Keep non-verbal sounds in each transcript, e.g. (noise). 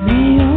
of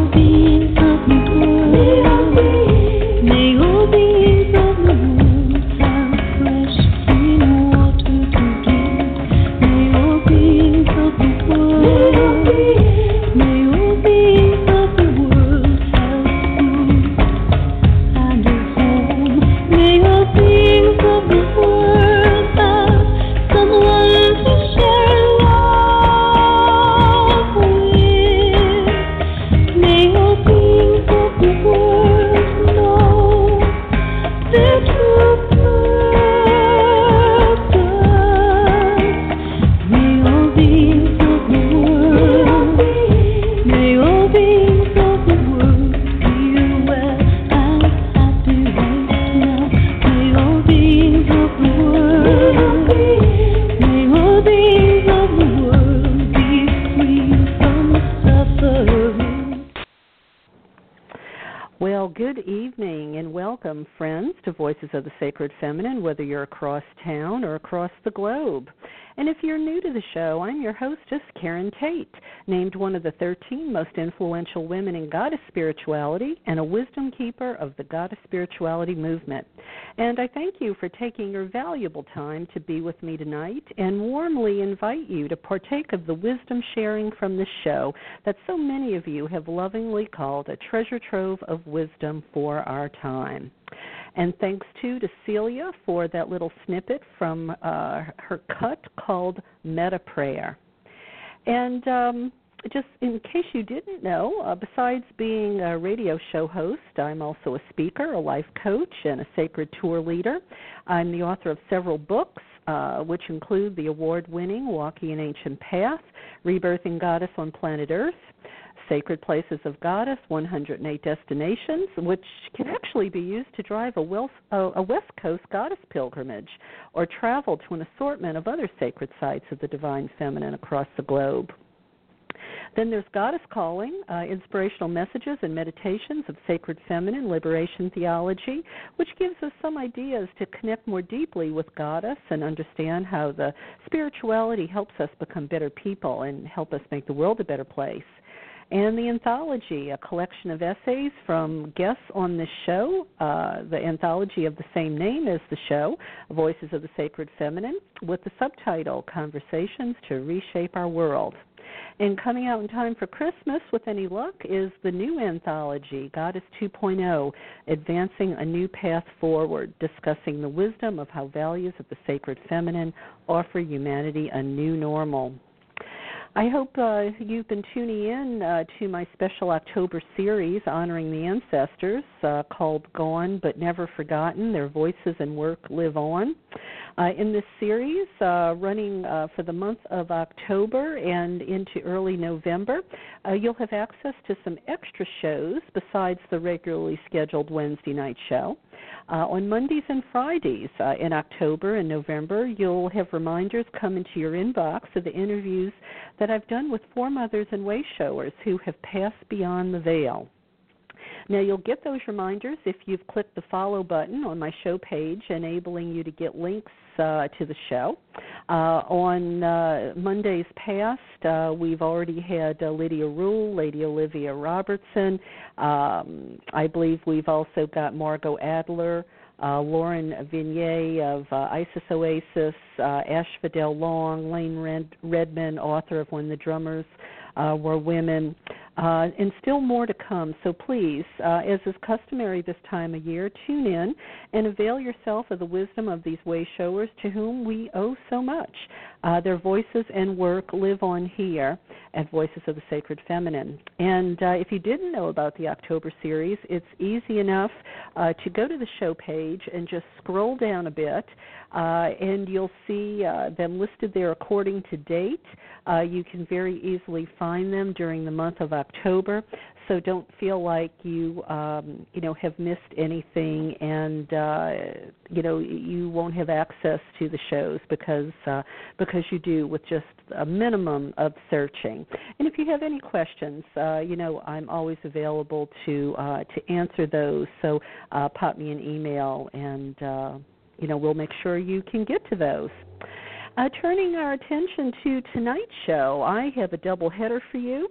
one of the 13 most influential women in goddess spirituality and a wisdom keeper of the goddess spirituality movement. And I thank you for taking your valuable time to be with me tonight and warmly invite you to partake of the wisdom sharing from this show that so many of you have lovingly called a treasure trove of wisdom for our time. And thanks too to Celia for that little snippet from uh, her cut called Meta Prayer. And um, just in case you didn't know, uh, besides being a radio show host, I'm also a speaker, a life coach, and a sacred tour leader. I'm the author of several books, uh, which include the award winning Walking an Ancient Path, Rebirthing Goddess on Planet Earth, Sacred Places of Goddess, 108 Destinations, which can actually be used to drive a, a West Coast goddess pilgrimage or travel to an assortment of other sacred sites of the Divine Feminine across the globe. Then there's Goddess Calling, uh, inspirational messages and meditations of sacred feminine liberation theology, which gives us some ideas to connect more deeply with Goddess and understand how the spirituality helps us become better people and help us make the world a better place and the anthology, a collection of essays from guests on this show, uh, the anthology of the same name as the show, Voices of the Sacred Feminine, with the subtitle Conversations to Reshape Our World. And coming out in time for Christmas, with any luck, is the new anthology, Goddess 2.0 Advancing a New Path Forward, discussing the wisdom of how values of the sacred feminine offer humanity a new normal. I hope uh, you've been tuning in uh, to my special October series honoring the ancestors uh, called Gone But Never Forgotten Their Voices and Work Live On. Uh, in this series, uh, running uh, for the month of October and into early November, you'll have access to some extra shows besides the regularly scheduled Wednesday night show. Uh, on Mondays and Fridays uh, in October and November, you'll have reminders come into your inbox of the interviews that I've done with foremothers and way showers who have passed beyond the veil. Now, you'll get those reminders if you've clicked the follow button on my show page, enabling you to get links uh, to the show. Uh, on uh, Mondays past, uh, we've already had uh, Lydia Ruyle, Lady Olivia Robertson. Um, I believe we've also got Margot Adler. Uh, Loreon Vigne of Isis Oasis, Ash Fidel Long, Layne Red- Redmond, author of When the Drummers Were Women, uh, and still more to come. So please, uh, as is customary this time of year, tune in and avail yourself of the wisdom of these way showers to whom we owe so much. Uh, their voices and work live on here at Voices of the Sacred Feminine. And uh, if you didn't know about the October series, it's easy enough uh, to go to the show page and just scroll down a bit, uh, and you'll see them listed there according to date. You can very easily find them during the month of October so don't feel like you um, you know have missed anything and uh, you know you won't have access to the shows because uh, because you do with just a minimum of searching. And if you have any questions, uh, you know I'm always available to uh, to answer those. So uh, pop me an email and uh, you know we'll make sure you can get to those. Uh, turning our attention to tonight's show, I have a double header for you.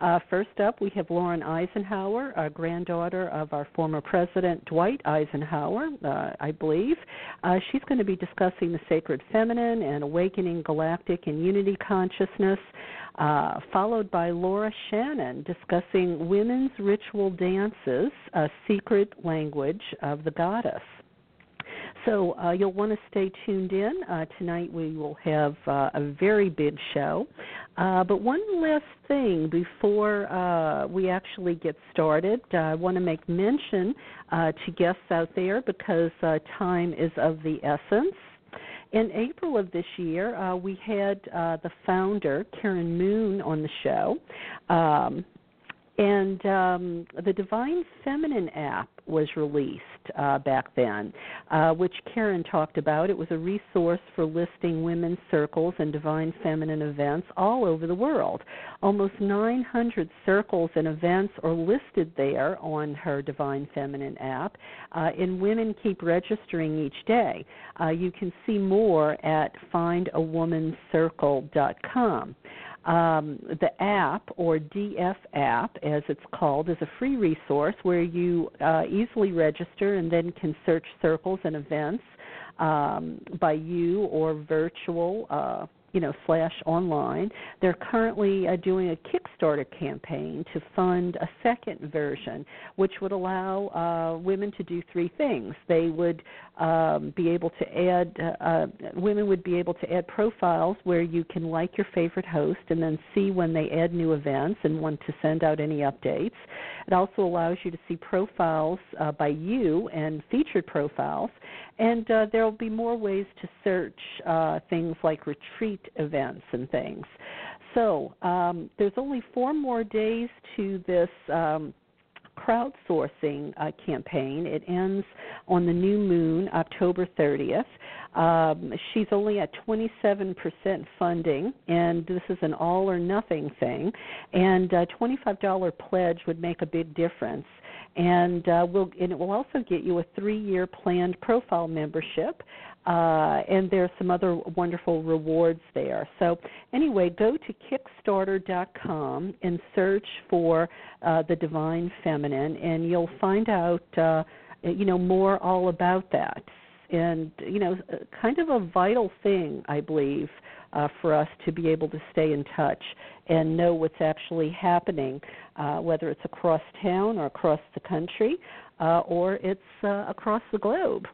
Uh, first up, we have Laura Eisenhower, a granddaughter of our former president Dwight Eisenhower, uh, I believe. Uh, she's going to be discussing the sacred feminine and awakening galactic and unity consciousness. Uh, followed by Laura Shannon discussing women's ritual dances, a secret language of the goddess. So uh, you'll want to stay tuned in. Uh, tonight we will have uh, a very big show. Uh, but one last thing before uh, we actually get started, uh, I want to make mention to guests out there because time is of the essence. In April of this year, we had the founder, Karen Moon, on the show. Um, and um, the Divine Feminine app was released uh, back then, uh, which Karen talked about. It was a resource for listing women's circles and divine feminine events all over the world. Almost 900 circles and events are listed there on her Divine Feminine app, uh, and women keep registering each day. Uh, you can see more at findawomancircle.com. Um, the app, or DF app as it's called, is a free resource where you uh, easily register and then can search circles and events um, by you or virtual. Uh, you know slash online. They're currently uh, doing a Kickstarter campaign to fund a second version, which would allow uh, women to do three things. They would um, be able to add uh, uh, women would be able to add profiles where you can like your favorite host and then see when they add new events and want to send out any updates. It also allows you to see profiles uh, by you and featured profiles, and uh, there will be more ways to search uh, things like retreat events and things. So um, there's only four more days to this um, crowdsourcing uh, campaign. It ends on the new moon, October 30th. Um, she's only at 27% funding, and this is an all or nothing thing. And a $25 pledge would make a big difference. And, uh, we'll, and it will also get you a three year planned profile membership uh, and there's some other wonderful rewards there. So anyway, go to Kickstarter.com and search for uh, the Divine Feminine, and you'll find out, uh, you know, more all about that. And you know, kind of a vital thing, I believe, uh, for us to be able to stay in touch and know what's actually happening, uh, whether it's across town or across the country, uh, or it's uh, across the globe.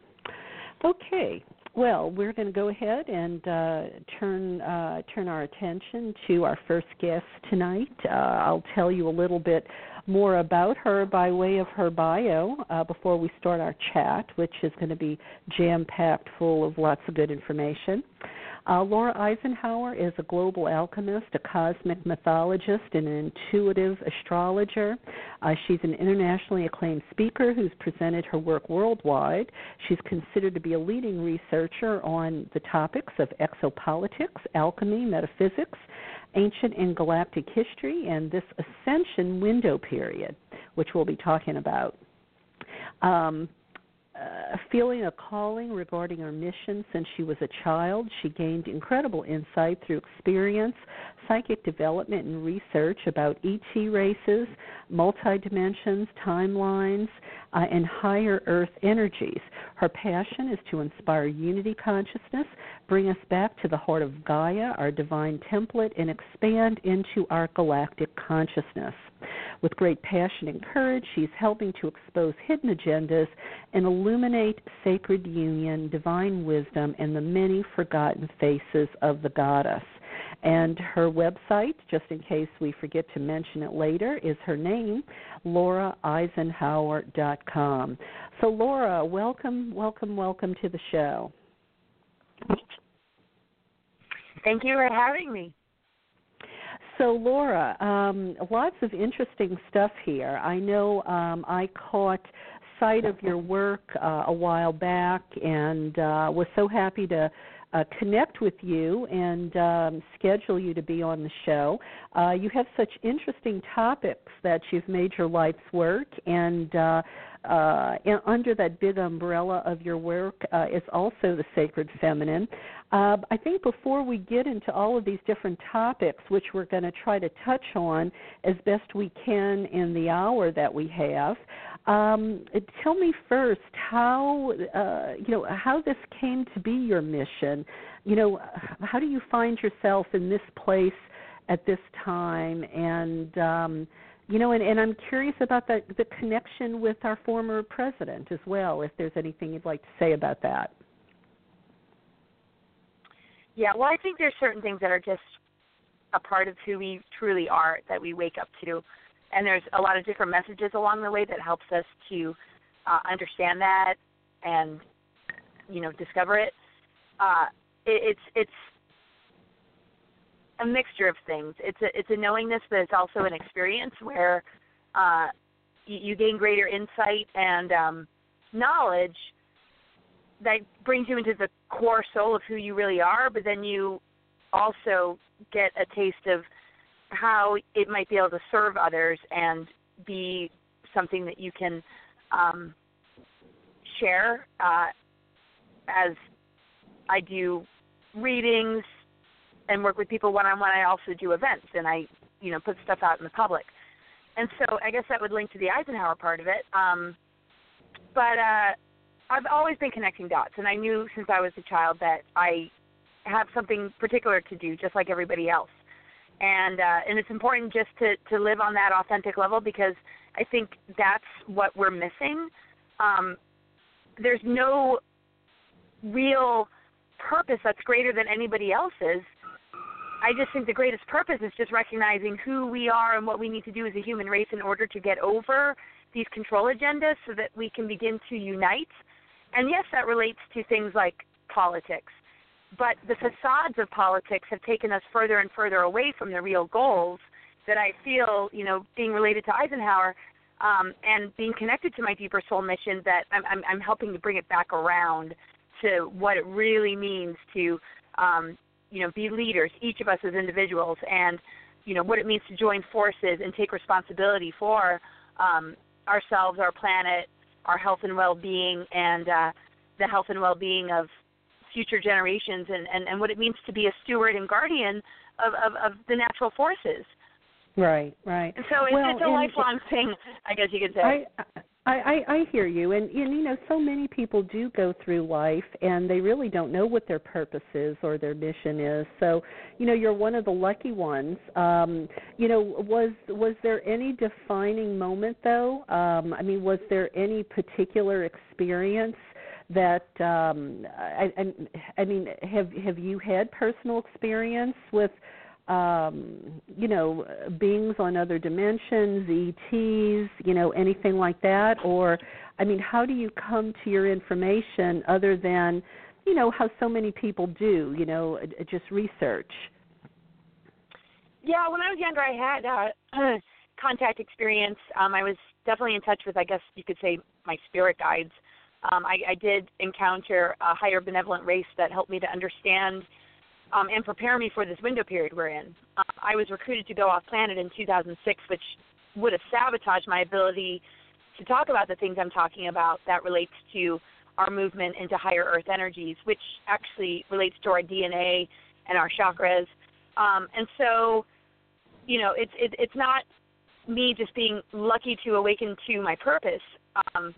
Okay, well, we're going to go ahead and uh, turn uh, turn our attention to our first guest tonight. Uh, I'll tell you a little bit more about her by way of her bio uh, before we start our chat, which is going to be jam packed full of lots of good information. Uh, Laura Eisenhower is a global alchemist, a cosmic mythologist, and an intuitive astrologer. Uh, she's an internationally acclaimed speaker who's presented her work worldwide. She's considered to be a leading researcher on the topics of exopolitics, alchemy, metaphysics, ancient and galactic history, and this ascension window period, which we'll be talking about. Um, uh, feeling a calling regarding her mission since she was a child. She gained incredible insight through experience, psychic development, and research about ET races, multidimensions, timelines, uh, and higher Earth energies. Her passion is to inspire unity consciousness, bring us back to the heart of Gaia, our divine template, and expand into our galactic consciousness. With great passion and courage, she's helping to expose hidden agendas and illuminate sacred union, divine wisdom, and the many forgotten faces of the goddess. And her website, just in case we forget to mention it later, is her name, lauraeisenhower.com. So, Laura, welcome, welcome, welcome to the show. Thank you for having me. So, Laura, um, lots of interesting stuff here. I know um, I caught sight of your work uh, a while back and uh, was so happy to uh, connect with you and um, schedule you to be on the show. Uh, you have such interesting topics that you've made your life's work, and uh, uh, under that big umbrella of your work uh, is also the sacred feminine. Uh, I think before we get into all of these different topics, which we're going to try to touch on as best we can in the hour that we have, um, tell me first how uh, you know how this came to be your mission. You know, how do you find yourself in this place at this time? And um, you know, and, and I'm curious about the the connection with our former president as well. If there's anything you'd like to say about that. Yeah, well, I think there's certain things that are just a part of who we truly are that we wake up to and there's a lot of different messages along the way that helps us to uh, understand that and you know discover it. Uh, it it's it's a mixture of things. It's a it's a knowingness, but it's also an experience where uh, you, you gain greater insight and um, knowledge that brings you into the core soul of who you really are. But then you also get a taste of how it might be able to serve others and be something that you can um, share uh, as I do readings and work with people one on one. I also do events and I, you know, put stuff out in the public. And so I guess that would link to the Eisenhower part of it. Um, but uh, I've always been connecting dots, and I knew since I was a child that I have something particular to do, just like everybody else and uh, and it's important just to to live on that authentic level because I think that's what we're missing. Um, there's no real purpose that's greater than anybody else's. I just think the greatest purpose is just recognizing who we are and what we need to do as a human race in order to get over these control agendas so that we can begin to unite. And yes, that relates to things like politics but the facades of politics have taken us further and further away from the real goals that I feel, you know, being related to Eisenhower um, and being connected to my deeper soul mission, that I'm, I'm, I'm helping to bring it back around to what it really means to, um, you know, be leaders, each of us as individuals, and you know what it means to join forces and take responsibility for um, ourselves, our planet, our health and well-being, and uh, the health and well-being of future generations and, and, and what it means to be a steward and guardian of, of, of the natural forces. Right, right. And so it's, well, it's a lifelong thing, I guess you could say. I, I, I, I hear you, and, and you know, so many people do go through life, and they really don't know what their purpose is or their mission is. So, you know, you're one of the lucky ones. Um, you know, was was there any defining moment though? Um, I mean, was there any particular experience that um I, I I mean have have you had personal experience with um you know beings on other dimensions ETs you know anything like that? Or I mean how do you come to your information other than you know how so many people do you know just research? Yeah when I was younger I had uh (clears throat) contact experience. Um I was definitely in touch with I guess you could say my spirit guides um, I, I did encounter a higher benevolent race that helped me to understand um, and prepare me for this window period we're in. Uh, I was recruited to go off planet in 2006, which would have sabotaged my ability to talk about the things I'm talking about that relates to our movement into higher earth energies, which actually relates to our DNA and our chakras. Um, and so, you know, it's it, it's not me just being lucky to awaken to my purpose. Um,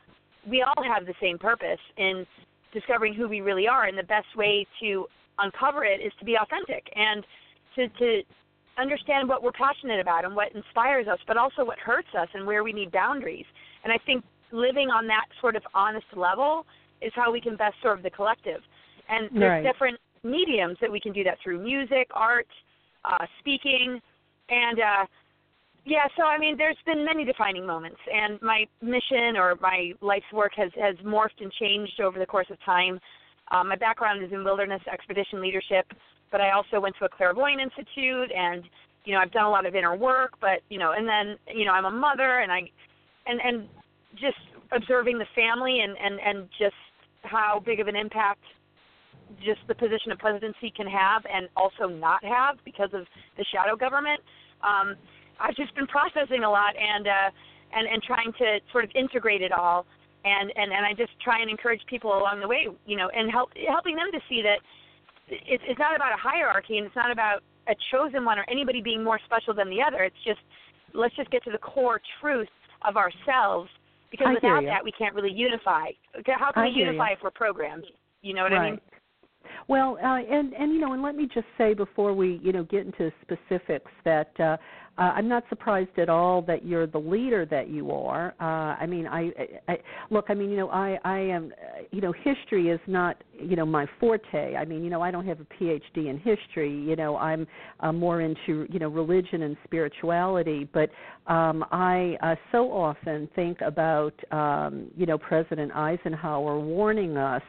we all have the same purpose in discovering who we really are, and the best way to uncover it is to be authentic and to to understand what we're passionate about and what inspires us, but also what hurts us and where we need boundaries. And I think living on that sort of honest level is how we can best serve the collective. And there's right. different mediums that we can do that through music, art, uh, speaking, and uh, yeah, so I mean, there's been many defining moments, and my mission or my life's work has has morphed and changed over the course of time. Um, my background is in wilderness expedition leadership, but I also went to a clairvoyant institute, and you know, I've done a lot of inner work. But you know, and then you know, I'm a mother, and I, and and just observing the family, and and and just how big of an impact just the position of presidency can have and also not have because of the shadow government. Um, I've just been processing a lot and uh, and and trying to sort of integrate it all. And, and and I just try and encourage people along the way, you know, and help helping them to see that it's it's not about a hierarchy and it's not about a chosen one or anybody being more special than the other. It's just let's just get to the core truth of ourselves because I without that we can't really unify. How can I we unify you. if we're programmed? You know what right. I mean? Well, uh, and and you know, and let me just say before we you know get into specifics that uh, uh, I'm not surprised at all that you're the leader that you are. Uh, I mean, I, I, look. I mean, you know, I I am. Uh, you know, history is not you know my forte. I mean, you know, I don't have a PhD in history. You know, I'm uh, more into you know religion and spirituality. But um, I uh, so often think about um, you know President Eisenhower warning us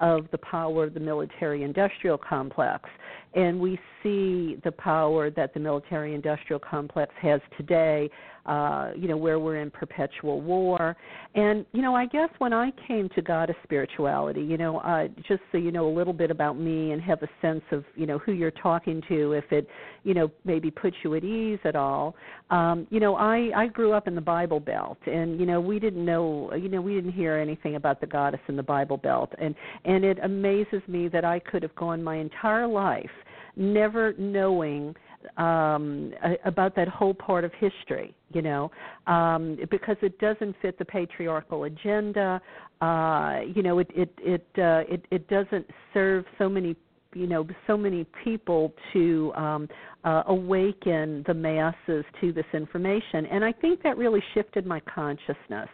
of the power of the military industrial complex. And we see the power that the military industrial complex has today, uh, you know, where we're in perpetual war. And, you know, I guess when I came to Goddess spirituality, you know, uh, just so you know a little bit about me and have a sense of, you know, who you're talking to, if it, you know, maybe puts you at ease at all. Um, you know, I, I grew up in the Bible Belt, and, you know, we didn't know, you know, we didn't hear anything about the goddess in the Bible Belt. And, and it amazes me that I could have gone my entire life never knowing um about that whole part of history you know? Um because it doesn't fit the patriarchal agenda uh you know it it it uh it it doesn't serve so many you know so many people to um uh, awaken the masses to this information. And i think that really shifted my consciousness.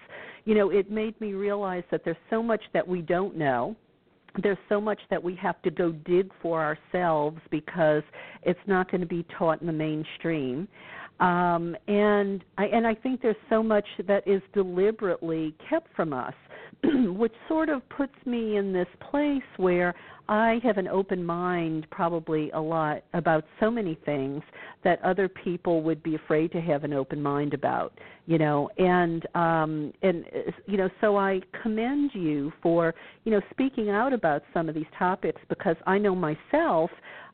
You know it made me realize that there's so much that we don't know there's so much that we have to go dig for ourselves because it's not going to be taught in the mainstream. Um, and I and I think there's so much that is deliberately kept from us, (clears throat) which sort of puts me in this place where I have an open mind probably a lot about so many things that other people would be afraid to have an open mind about, you know. And um and you know, so I commend you for, you know, speaking out about some of these topics because I know myself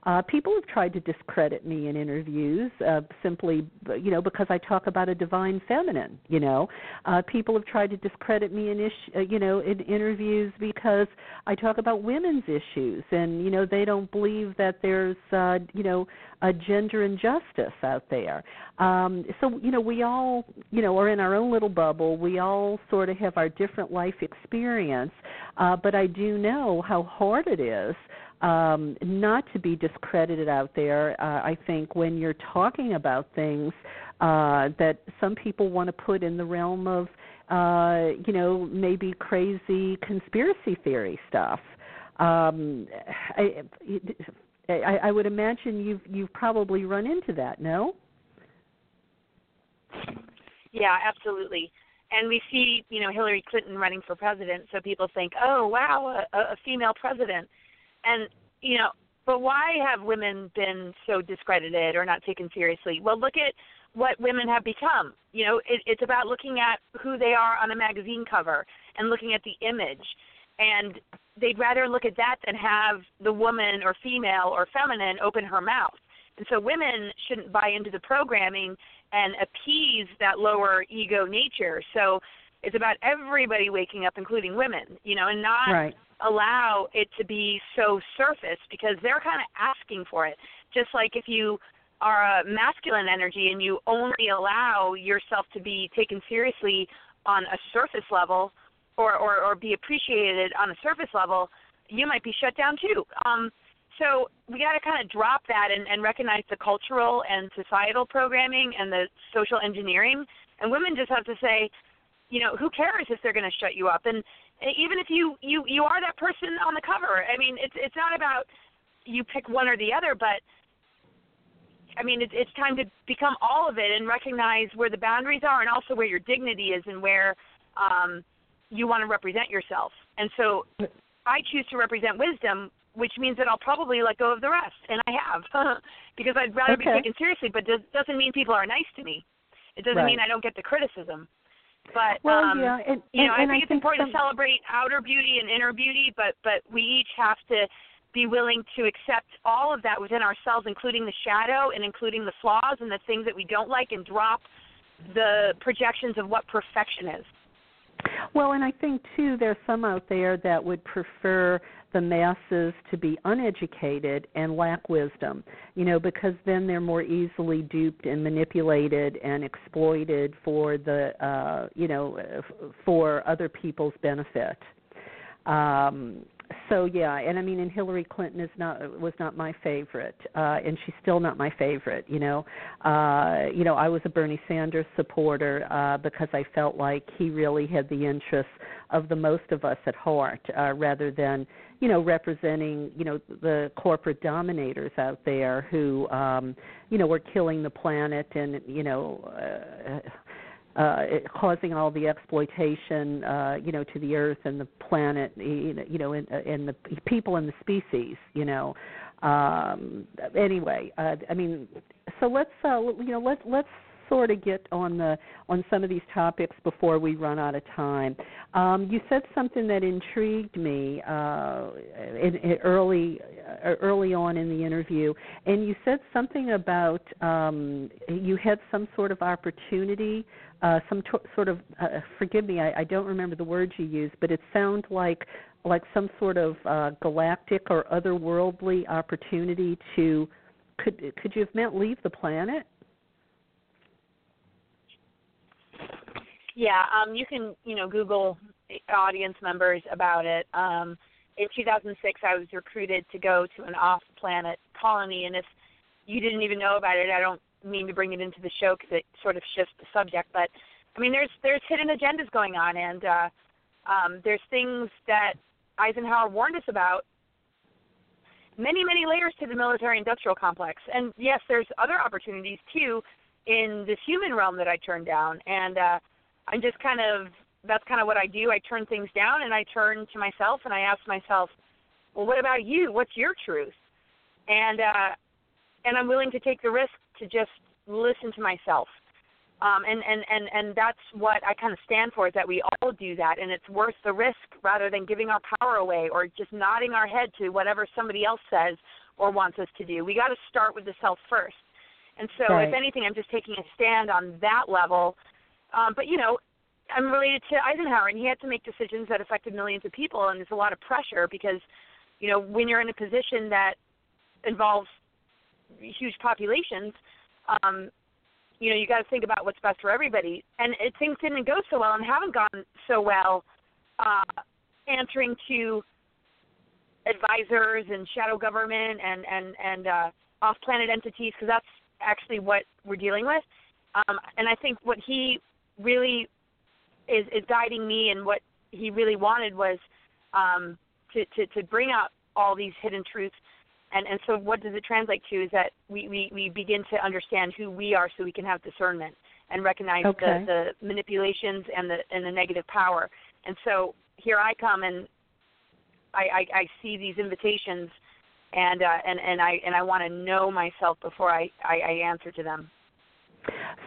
uh, people have tried to discredit me in interviews uh, simply, you know, because I talk about a divine feminine. You know, uh, people have tried to discredit me in, ish, uh, you know, in interviews because I talk about women's issues, and you know, they don't believe that there's, uh, you know, a gender injustice out there. Um, so you know, we all, you know, are in our own little bubble. We all sort of have our different life experience, uh, but I do know how hard it is um, not to be discredited out there. Uh, I think when you're talking about things uh, that some people want to put in the realm of, uh, you know, maybe crazy conspiracy theory stuff. Um, I, I, I would imagine you've you've probably run into that. No. Yeah, absolutely. And we see, you know, Hillary Clinton running for president, so people think, "Oh, wow, a, a female president." And you know, but why have women been so discredited or not taken seriously? Well, look at what women have become. You know, it, it's about looking at who they are on a magazine cover and looking at the image. And they'd rather look at that than have the woman or female or feminine open her mouth. And so women shouldn't buy into the programming and appease that lower ego nature. So it's about everybody waking up, including women, you know, and not right allow it to be so surface because they're kind of asking for it. Just like if you are a masculine energy and you only allow yourself to be taken seriously on a surface level or, or, or be appreciated on a surface level, you might be shut down too. Um, so we got to kind of drop that and, and recognize the cultural and societal programming and the social engineering. And women just have to say, you know, who cares if they're going to shut you up? And even if you you you are that person on the cover i mean it's it's not about you pick one or the other but i mean it's it's time to become all of it and recognize where the boundaries are and also where your dignity is and where um you want to represent yourself and so i choose to represent wisdom which means that i'll probably let go of the rest and i have (laughs) because i'd rather okay. be taken seriously but it doesn't mean people are nice to me it doesn't right. mean i don't get the criticism but well, um, yeah, and, you know, and, I think I it's important some... to celebrate outer beauty and inner beauty, but but we each have to be willing to accept all of that within ourselves, including the shadow and including the flaws and the things that we don't like, and drop the projections of what perfection is. Well, and I think too, there's some out there that would prefer the masses to be uneducated and lack wisdom, you know, because then they're more easily duped and manipulated and exploited for the, uh, you know, for other people's benefit. Um, so yeah, and I mean, and Hillary Clinton is not was not my favorite, uh, and she's still not my favorite. You know, uh, you know, I was a Bernie Sanders supporter uh, because I felt like he really had the interests of the most of us at heart, uh, rather than you know representing you know the corporate dominators out there who um, you know were killing the planet and you know. Uh, uh, causing all the exploitation, uh, you know, to the earth and the planet, you know, and, and the people and the species, you know. Um, anyway, uh, I mean, so let's, uh, you know, let let's sort of get on the on some of these topics before we run out of time. Um, you said something that intrigued me uh, in, in early uh, early on in the interview, and you said something about um, you had some sort of opportunity uh, some sort of uh, forgive me, I, I don't remember the words you used, but it sounds like like some sort of uh, galactic or otherworldly opportunity to could could you have meant leave the planet? Yeah, um, you can you know Google audience members about it. Um, in 2006, I was recruited to go to an off-planet colony, and if you didn't even know about it, I don't mean to bring it into the show because it sort of shifts the subject, but I mean, there's there's hidden agendas going on, and uh, um, there's things that Eisenhower warned us about. Many many layers to the military-industrial complex, and yes, there's other opportunities too in this human realm that I turned down, and uh, I'm just kind of that's kind of what I do. I turn things down, and I turn to myself, and I ask myself, well, what about you? What's your truth? And uh, and I'm willing to take the risk to just listen to myself. Um, and, and, and, and that's what I kind of stand for is that we all do that and it's worth the risk rather than giving our power away or just nodding our head to whatever somebody else says or wants us to do. We got to start with the self first. And so, right. if anything, I'm just taking a stand on that level. Um, but you know, I'm related to Eisenhower, and he had to make decisions that affected millions of people, and there's a lot of pressure because, you know, when you're in a position that involves huge populations, um, you know, you got to think about what's best for everybody. And it, things didn't go so well and haven't gone so well uh, answering to advisors and shadow government and and and uh, off-planet entities because that's actually what we're dealing with. Um, and I think what he really is is guiding me and what he really wanted was um, to, to to bring out all these hidden truths and and so what does it translate to is that we we, we begin to understand who we are so we can have discernment and recognize okay. the, the manipulations and the and the negative power and so here i come and i i, I see these invitations and uh, and and i and i want to know myself before I, I i answer to them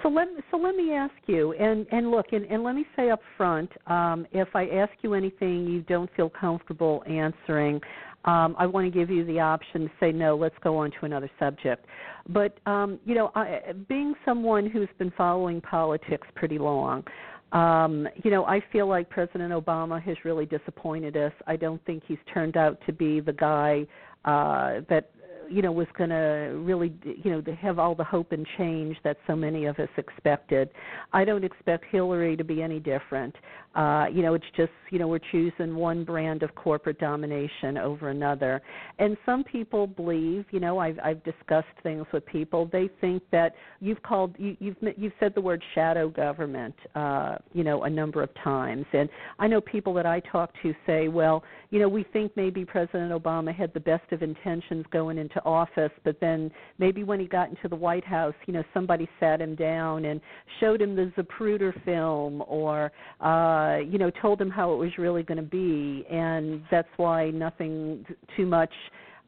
so let so let me ask you, and and look, and, and let me say up front, um, if I ask you anything you don't feel comfortable answering, um, I want to give you the option to say no. Let's go on to another subject. But um, you know, I, being someone who's been following politics pretty long, um, you know, I feel like President Obama has really disappointed us. I don't think he's turned out to be the guy uh, that you know was going to really you know have all the hope and change that so many of us expected. I don't expect Hillary to be any different. Uh, you know, it's just you know we're choosing one brand of corporate domination over another, and some people believe. You know, I've I've discussed things with people. They think that you've called you, you've you've said the word shadow government. Uh, you know, a number of times, and I know people that I talk to say, well, you know, we think maybe President Obama had the best of intentions going into office, but then maybe when he got into the White House, you know, somebody sat him down and showed him the Zapruder film or uh, you know, told him how it was really going to be and that's why nothing too much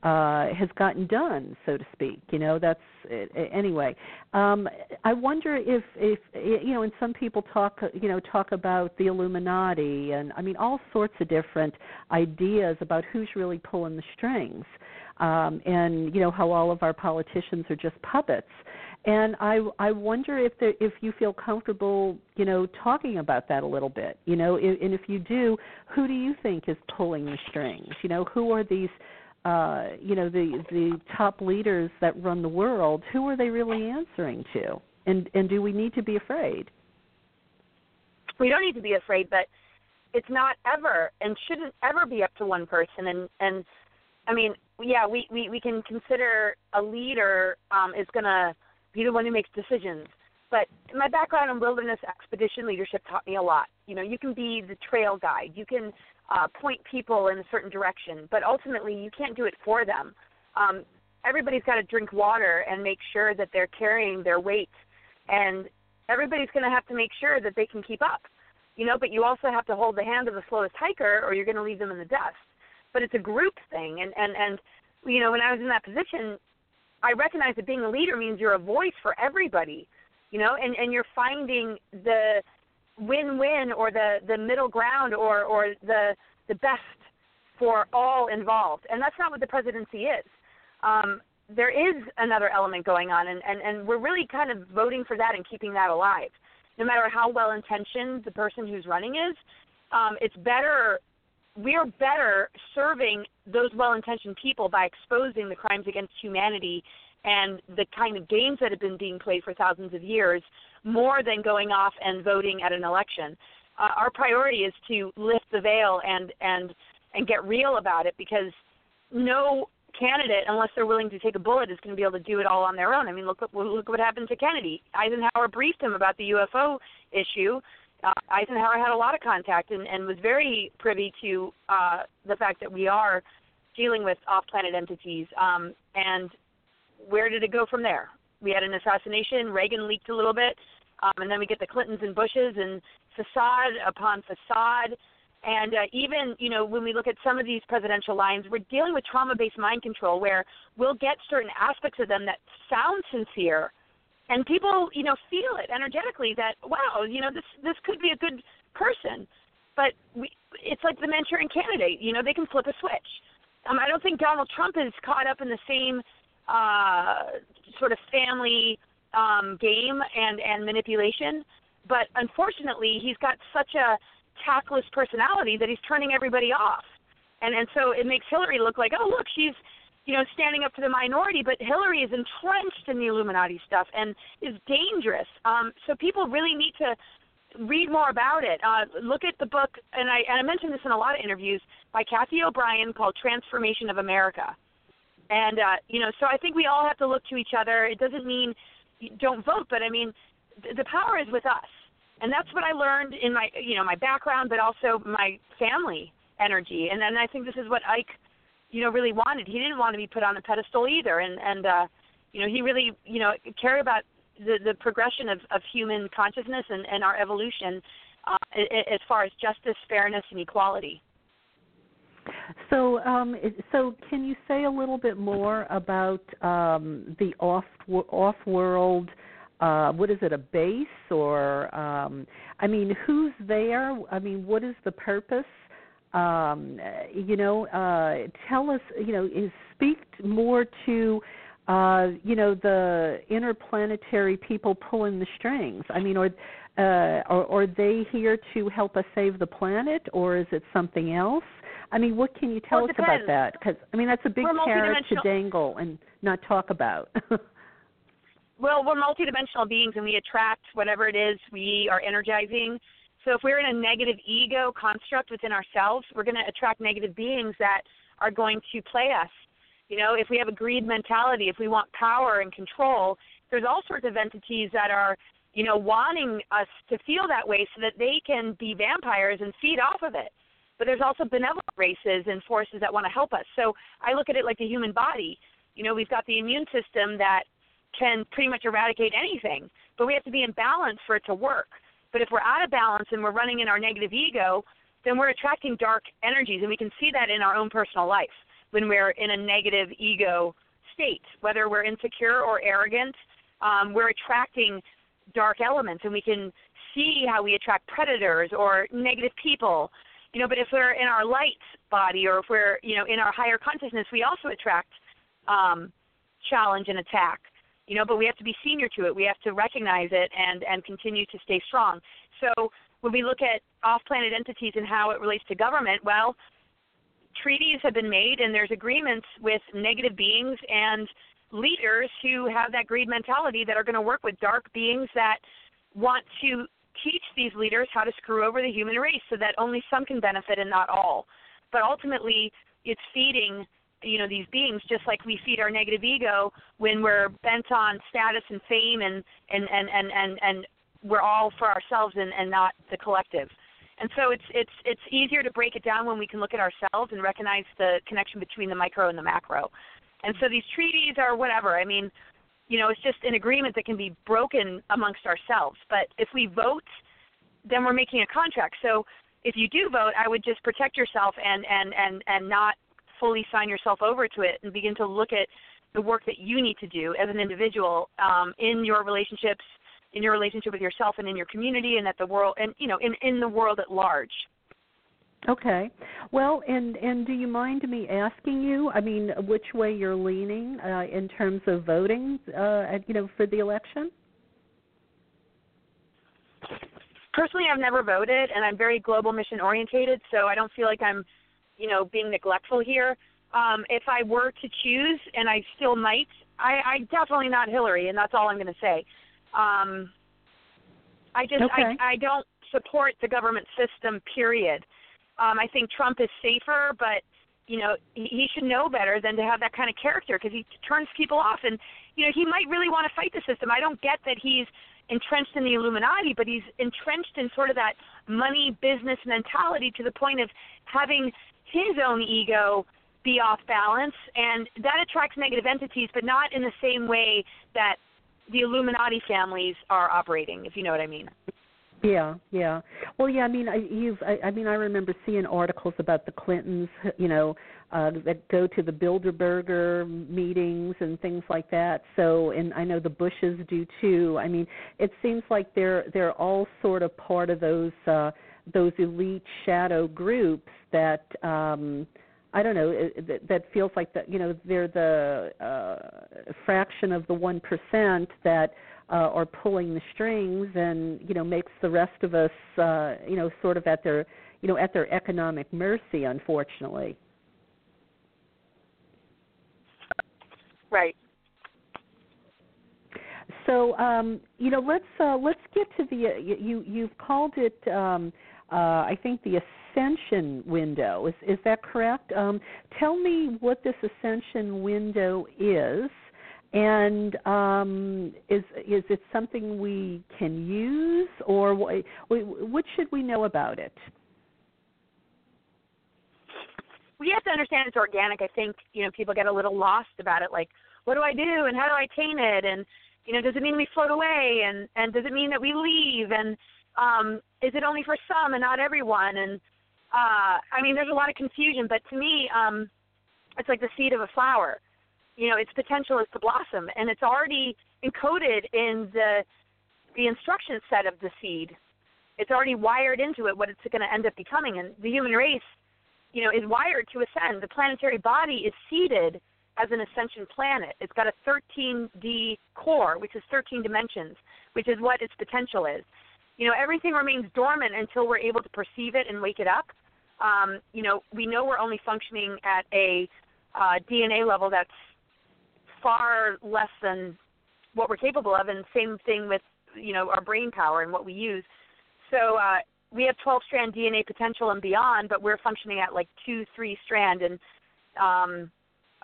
uh, has gotten done, so to speak. You know, that's anyway. Um, I wonder if, if you know, and some people talk, you know, talk about the Illuminati, and I mean all sorts of different ideas about who's really pulling the strings, um, and you know how all of our politicians are just puppets. And I I wonder if there, if you feel comfortable, you know, talking about that a little bit. You know, and if you do, who do you think is pulling the strings? You know, who are these uh, you know the the top leaders that run the world, who are they really answering to? And and do we need to be afraid? We don't need to be afraid, but it's not ever and shouldn't ever be up to one person. And and I mean, yeah, we we we can consider a leader um, is going to be the one who makes decisions. But my background in wilderness expedition leadership taught me a lot. You know, you can be the trail guide. You can uh, point people in a certain direction, but ultimately you can't do it for them. Um, everybody's got to drink water and make sure that they're carrying their weight, and everybody's going to have to make sure that they can keep up. You know, but you also have to hold the hand of the slowest hiker, or you're going to leave them in the dust. But it's a group thing, and and and you know, when I was in that position, I recognize that being a leader means you're a voice for everybody. You know, and and you're finding the win-win or the the middle ground or or the the best for all involved. And that's not what the presidency is. Um, there is another element going on, and, and, and we're really kind of voting for that and keeping that alive. No matter how well intentioned the person who's running is, um, it's better. We are better serving those well intentioned people by exposing the crimes against humanity and the kind of games that have been being played for thousands of years more than going off and voting at an election. Uh, our priority is to lift the veil and and and get real about it because no candidate, unless they're willing to take a bullet, is going to be able to do it all on their own. I mean, look look what happened to Kennedy. Eisenhower briefed him about the UFO issue. Uh, Eisenhower had a lot of contact and, and was very privy to uh, the fact that we are dealing with off-planet entities. Um, and where did it go from there? We had an assassination. Reagan leaked a little bit, um, and then we get the Clintons and Bushes and facade upon facade. And uh, even, you know, when we look at some of these presidential lines, we're dealing with trauma-based mind control, where we'll get certain aspects of them that sound sincere, and people, you know, feel it energetically that wow, you know, this this could be a good person, but we, it's like the Manchurian Candidate, you know, they can flip a switch. Um, I don't think Donald Trump is caught up in the same uh, sort of family um, game and and manipulation. But unfortunately, he's got such a tactless personality that he's turning everybody off, and and so it makes Hillary look like oh look she's you know standing up for the minority, but Hillary is entrenched in the Illuminati stuff and is dangerous. Um, so people really need to read more about it. Uh, look at the book, and I, and I mentioned this in a lot of interviews by Cathy O'Brien called Trance Formation of America. And uh, you know, so I think we all have to look to each other. It doesn't mean don't vote, but I mean, th- the power is with us, and that's what I learned in my you know my background, but also my family energy. And then I think this is what Ike, you know, really wanted. He didn't want to be put on a pedestal either, and and uh, you know, he really you know cared about the the progression of of human consciousness and and our evolution uh, as far as justice, fairness, and equality. So, um, so can you say a little bit more about um, the off off world? Uh, what is it, a base or? Um, I mean, who's there? I mean, what is the purpose? Um, you know, uh, tell us. You know, is speak more to. Uh, you know the interplanetary people pulling the strings. I mean, or uh, are, are they here to help us save the planet, or is it something else? I mean, what can you tell well, us about that? Because I mean, that's a big carrot to dangle and not talk about. (laughs) well, we're multidimensional beings, and we attract whatever it is we are energizing. So if we're in a negative ego construct within ourselves, we're going to attract negative beings that are going to play us. You know, if we have a greed mentality, if we want power and control, there's all sorts of entities that are, you know, wanting us to feel that way so that they can be vampires and feed off of it but there's also benevolent races and forces that want to help us. So I look at it like the human body. You know, we've got the immune system that can pretty much eradicate anything, but we have to be in balance for it to work. But if we're out of balance and we're running in our negative ego, then we're attracting dark energies, and we can see that in our own personal life. when we're in a negative ego state, whether we're insecure or arrogant. Um, we're attracting dark elements, and we can see how we attract predators or negative people. You know, but if we're in our light body or if we're, you know, in our higher consciousness, we also attract um, challenge and attack. You know, but we have to be senior to it. We have to recognize it and and continue to stay strong. So when we look at off-planet entities and how it relates to government, well, treaties have been made and there's agreements with negative beings and leaders who have that greed mentality that are going to work with dark beings that want to teach these leaders how to screw over the human race so that only some can benefit and not all. But ultimately, it's feeding you know these beings just like we feed our negative ego when we're bent on status and fame and and and and and, and we're all for ourselves and, and not the collective. And so it's it's it's easier to break it down when we can look at ourselves and recognize the connection between the micro and the macro. And so these treaties are whatever. I mean, you know, it's just an agreement that can be broken amongst ourselves. But if we vote, then we're making a contract. So if you do vote, I would just protect yourself and and and and not fully sign yourself over to it and begin to look at the work that you need to do as an individual um, in your relationships, in your relationship with yourself, and in your community, and at the world, and you know, in in the world at large. Okay. Well, and and do you mind me asking you? I mean, which way you're leaning uh, in terms of voting? Uh, at, you know, for the election. Personally, I've never voted, and I'm very global mission orientated, so I don't feel like I'm, you know, being neglectful here. Um, if I were to choose, and I still might, I, I definitely not Hillary, and that's all I'm going to say. Um, I just okay. I, I don't support the government system. Period. Um, I think Trump is safer, but you know he, he should know better than to have that kind of character because he turns people off, and you know he might really want to fight the system. I don't get that he's entrenched in the Illuminati, but he's entrenched in sort of that money business mentality to the point of having his own ego be off balance, and that attracts negative entities, but not in the same way that the Illuminati families are operating, if you know what I mean. Yeah, yeah. Well, yeah. I mean, I, you've. I, I mean, I remember seeing articles about the Clintons. You know, uh, that go to the Bilderberger meetings and things like that. So, and I know the Bushes do too. I mean, it seems like they're they're all sort of part of those uh, those elite shadow groups that. um I don't know that, that feels like that you know they're the uh, fraction of the one percent that uh, are pulling the strings and you know makes the rest of us uh, you know sort of at their you know at their economic mercy unfortunately right so um, you know let's uh, let's get to the uh, you you've called it um, uh, I think the ascension window is is that correct um, tell me what this ascension window is and um, is is it something we can use, or what, what should we know about it? We have to understand it's organic. I think you know people get a little lost about it, like what do I do and how do I attain it, and you know does it mean we float away, and and does it mean that we leave, and um, is it only for some and not everyone, and uh, I mean there's a lot of confusion, but to me um, it's like the seed of a flower. You know its potential is to blossom and it's already encoded in the the instruction set of the seed. It's already wired into it what it's going to end up becoming and the human race you know is wired to ascend. The planetary body is seeded as an ascension planet. It's got a 13d core which is 13 dimensions which is what its potential is you know everything remains dormant until we're able to perceive it and wake it up um, you know we know we're only functioning at a uh, dna level that's far less than what we're capable of, and same thing with you know our brain power and what we use. So uh, we have 12 strand DNA potential and beyond, but we're functioning at like two, three strand. And um,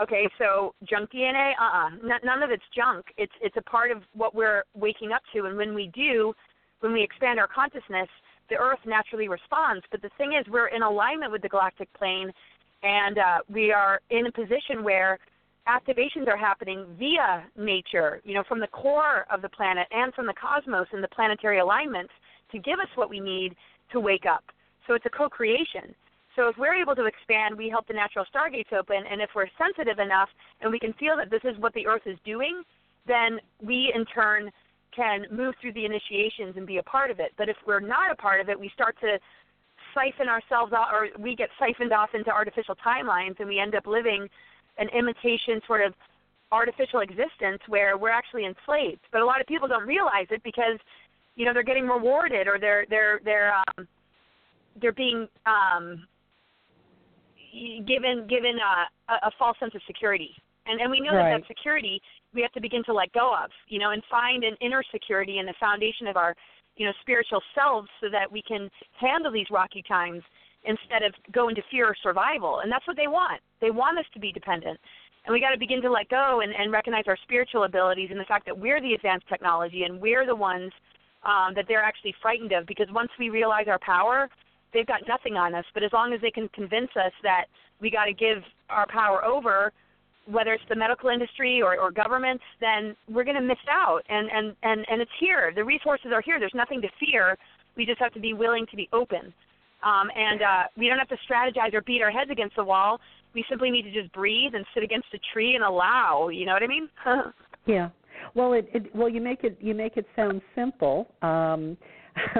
okay, so junk DNA, uh-uh, N- none of it's junk. It's it's a part of what we're waking up to, and when we do, when we expand our consciousness, the Earth naturally responds. But the thing is, we're in alignment with the galactic plane, and uh, we are in a position where activations are happening via nature, you know, from the core of the planet and from the cosmos and the planetary alignments to give us what we need to wake up. So it's a co-creation. So if we're able to expand, we help the natural stargates open, and if we're sensitive enough and we can feel that this is what the Earth is doing, then we in turn can move through the initiations and be a part of it. But if we're not a part of it, we start to siphon ourselves off, or we get siphoned off into artificial timelines, and we end up living an imitation sort of artificial existence where we're actually enslaved. But a lot of people don't realize it because you know they're getting rewarded or they're they're they're um, they're being um, given given a, a false sense of security. And and we know right. that that security we have to begin to let go of, you know, and find an inner security and the foundation of our, you know, spiritual selves so that we can handle these rocky times instead of go into fear or survival. And that's what they want. They want us to be dependent. And we got to begin to let go and, and recognize our spiritual abilities and the fact that we're the advanced technology and we're the ones um, that they're actually frightened of. Because once we realize our power, they've got nothing on us. But as long as they can convince us that we got to give our power over, whether it's the medical industry or, or governments, then we're going to miss out. And, and, and, and it's here. The resources are here. There's nothing to fear. We just have to be willing to be open. Um, and uh, we don't have to strategize or beat our heads against the wall. We simply need to just breathe and sit against a tree and allow. You know what I mean? (laughs) yeah. Well, it, it well you make it you make it sound simple. Um, (laughs)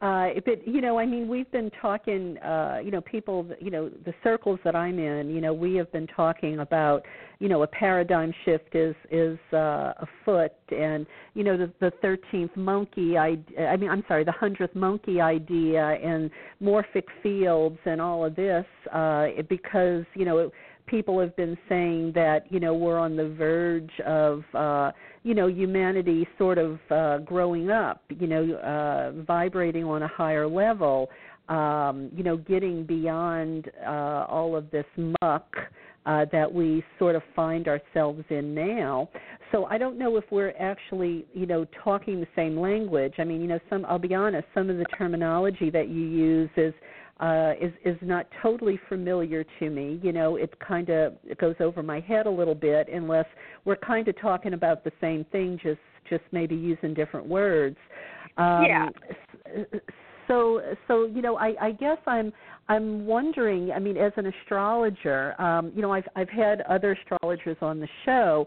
uh, but you know, I mean, we've been talking. Uh, you know, people. You know, the circles that I'm in. You know, we have been talking about. You know, a paradigm shift is is uh, afoot, and you know, the the thirteenth monkey. I, I mean, I'm sorry, the hundredth monkey idea, and morphic fields, and all of this, uh, because you know. People have been saying that you know we're on the verge of uh you know humanity sort of uh growing up you know uh vibrating on a higher level um you know getting beyond uh all of this muck uh, that we sort of find ourselves in now. So I don't know if we're actually, you know, talking the same language. I mean, you know, some I'll be honest, some of the terminology that you use is uh, is is not totally familiar to me. You know, it kind of it goes over my head a little bit unless we're kind of talking about the same thing, just just maybe using different words. Um, yeah. So so you know, I, I guess I'm I'm wondering. I mean, as an astrologer, um, you know, I've I've had other astrologers on the show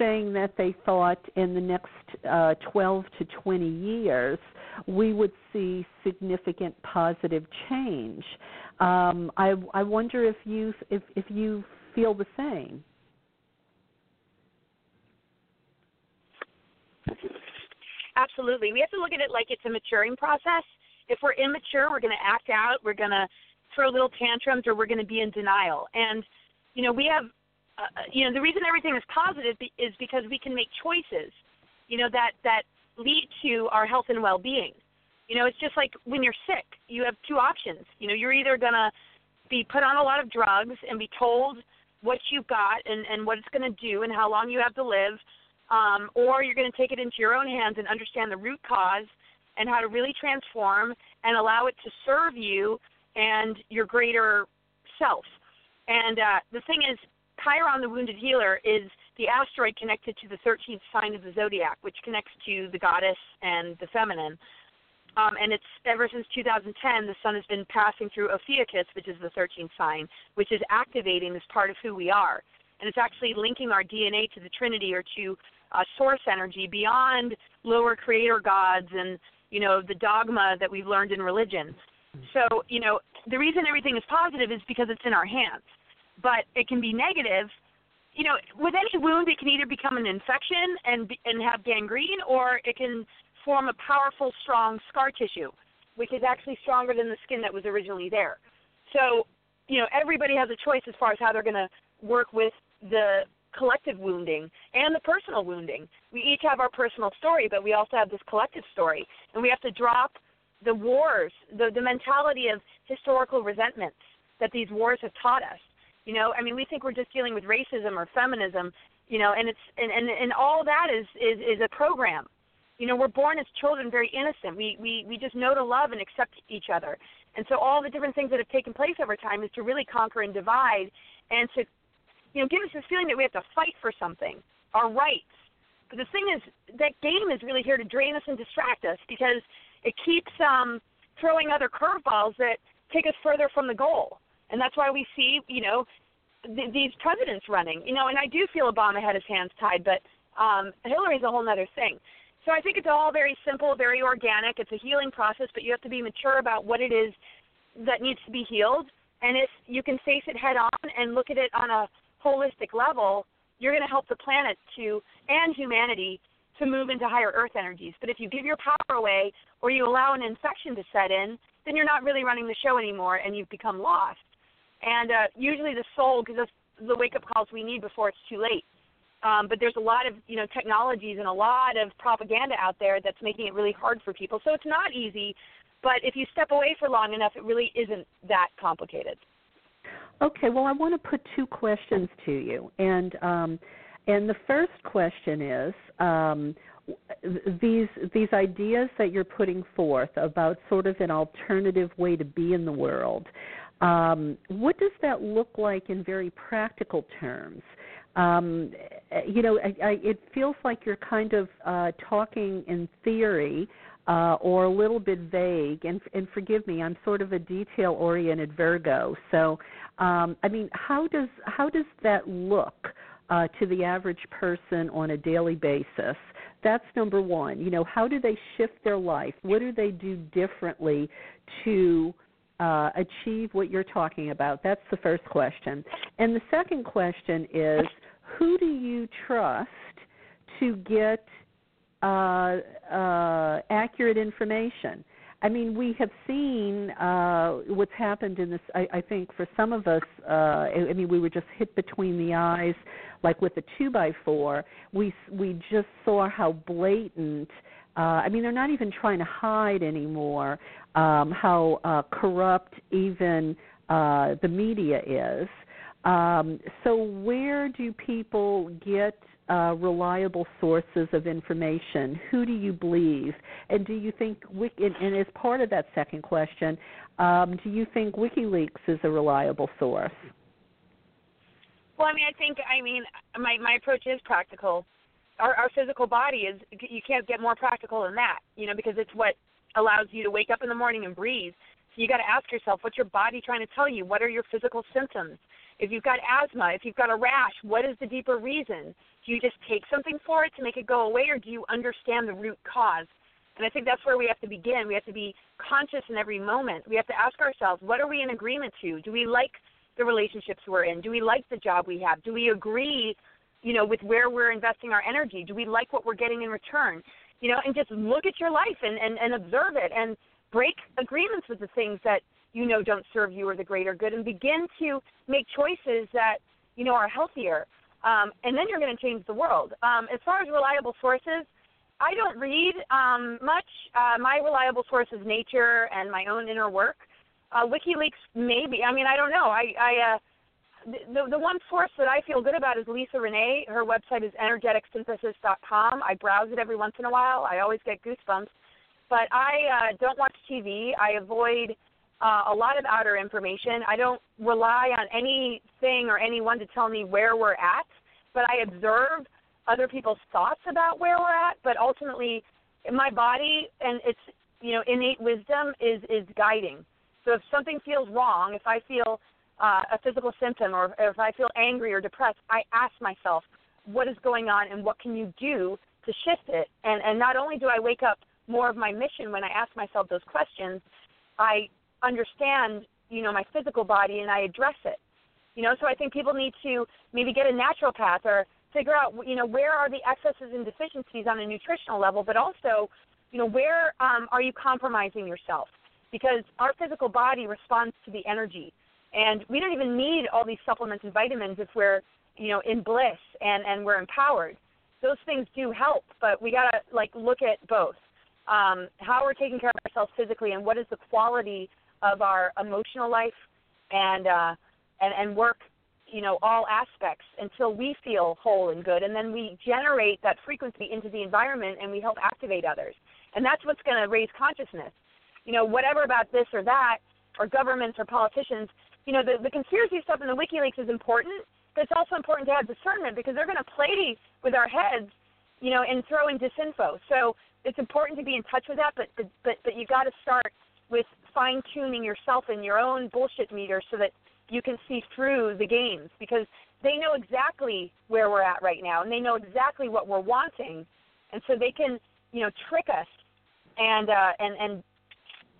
saying that they thought in the next uh, 12 to 20 years we would see significant positive change. Um, I, I wonder if you if, if you feel the same. Absolutely. We have to look at it like it's a maturing process. If we're immature, we're going to act out, we're going to throw little tantrums, or we're going to be in denial. And, you know, we have, uh, uh, you know, the reason everything is positive is because we can make choices, you know, that, that lead to our health and well-being. You know, it's just like when you're sick, you have two options. You know, you're either going to be put on a lot of drugs and be told what you've got and, and what it's going to do and how long you have to live, um, or you're going to take it into your own hands and understand the root cause and how to really transform and allow it to serve you and your greater self. And uh, the thing is, Chiron, the wounded healer, is the asteroid connected to the 13th sign of the zodiac, which connects to the goddess and the feminine. Um, and it's ever since 2010, the sun has been passing through Ophiuchus, which is the 13th sign, which is activating this part of who we are. And it's actually linking our DNA to the Trinity or to uh, source energy beyond lower creator gods and you know the dogma that we've learned in religion. So you know the reason everything is positive is because it's in our hands, but it can be negative. You know, with any wound, it can either become an infection and and have gangrene, or it can form a powerful, strong scar tissue, which is actually stronger than the skin that was originally there. So, you know, everybody has a choice as far as how they're going to work with the collective wounding and the personal wounding. We each have our personal story, but we also have this collective story, and we have to drop the wars, the the mentality of historical resentments that these wars have taught us. You know, I mean, we think we're just dealing with racism or feminism, you know, and it's and and, and all that is is is a program. You know, we're born as children very innocent. We we we just know to love and accept each other. And so all the different things that have taken place over time is to really conquer and divide and to you know, give us this feeling that we have to fight for something, our rights. But the thing is, that game is really here to drain us and distract us because it keeps um, throwing other curveballs that take us further from the goal. And that's why we see, you know, th- these presidents running. You know, and I do feel Obama had his hands tied, but um, Hillary's a whole other thing. So I think it's all very simple, very organic. It's a healing process, but you have to be mature about what it is that needs to be healed. And if you can face it head on and look at it on a holistic level, you're going to help the planet to and humanity to move into higher earth energies. But if you give your power away or you allow an infection to set in, then you're not really running the show anymore and you've become lost. And uh, usually the soul gives us the wake up calls we need before it's too late. Um, but there's a lot of you know technologies and a lot of propaganda out there that's making it really hard for people. So it's not easy, but if you step away for long enough, it really isn't that complicated. Okay, well, I want to put two questions to you, and um, and the first question is um, these these ideas that you're putting forth about sort of an alternative way to be in the world. Um, what does that look like in very practical terms? Um, you know, I, I, it feels like you're kind of uh, talking in theory uh, or a little bit vague. And, and forgive me, I'm sort of a detail-oriented Virgo. So, um, I mean, how does how does that look uh, to the average person on a daily basis? That's number one. You know, how do they shift their life? What do they do differently to uh, achieve what you're talking about? That's the first question. And the second question is who do you trust to get uh, uh, accurate information? I mean, we have seen uh, what's happened in this. I, I think for some of us, uh, I mean, we were just hit between the eyes, like with the two by four. We we just saw how blatant uh, I mean, they're not even trying to hide anymore um, how uh, corrupt even uh, the media is. Um, so, where do people get uh, reliable sources of information? Who do you believe? And do you think, and, and as part of that second question, um, do you think WikiLeaks is a reliable source? Well, I mean, I think, I mean, my my approach is practical our, our physical body is you can't get more practical than that, you know, because it's what allows you to wake up in the morning and breathe. So you got to ask yourself, what's your body trying to tell you? What are your physical symptoms? If you've got asthma, if you've got a rash, what is the deeper reason? Do you just take something for it to make it go away, or do you understand the root cause? And I think that's where we have to begin. We have to be conscious in every moment. We have to ask ourselves, what are we in agreement to? Do we like the relationships we're in? Do we like the job we have? Do we agree you know, with where we're investing our energy. Do we like what we're getting in return? You know, and just look at your life and, and, and observe it and break agreements with the things that you know don't serve you or the greater good and begin to make choices that, you know, are healthier. Um, and then you're going to change the world. Um, as far as reliable sources, I don't read um, much. Uh, my reliable source is nature and my own inner work. Uh, WikiLeaks, maybe. I mean, I don't know. I, I uh, the, the one source that I feel good about is Lisa Renee. Her website is energeticsynthesis.com. I browse it every once in a while. I always get goosebumps. But I uh, don't watch TV. I avoid uh, a lot of outer information. I don't rely on anything or anyone to tell me where we're at, but I observe other people's thoughts about where we're at. But ultimately, my body and its you know innate wisdom is is guiding. So if something feels wrong, if I feel uh, a physical symptom or if I feel angry or depressed, I ask myself, what is going on and what can you do to shift it? And, and not only do I wake up more of my mission when I ask myself those questions, I understand, you know, my physical body and I address it. You know, so I think people need to maybe get a naturopath or figure out, you know, where are the excesses and deficiencies on a nutritional level, but also, you know, where um, are you compromising yourself? Because our physical body responds to the energy and we don't even need all these supplements and vitamins if we're, you know, in bliss and and we're empowered. Those things do help, but we gotta like look at both. Um, how we're taking care of ourselves physically, and what is the quality of our emotional life, and uh, and and work, you know, all aspects until we feel whole and good, and then we generate that frequency into the environment, and we help activate others, and that's what's going to raise consciousness. You know, whatever about this or that, or governments or politicians, you know, the, the conspiracy stuff in the WikiLeaks is important, but it's also important to have discernment because they're going to play with our heads, you know, and throw in disinfo. So it's important to be in touch with that, but but but you got to start with fine tuning yourself and your own bullshit meter so that you can see through the games because they know exactly where we're at right now and they know exactly what we're wanting and so they can you know trick us and uh and and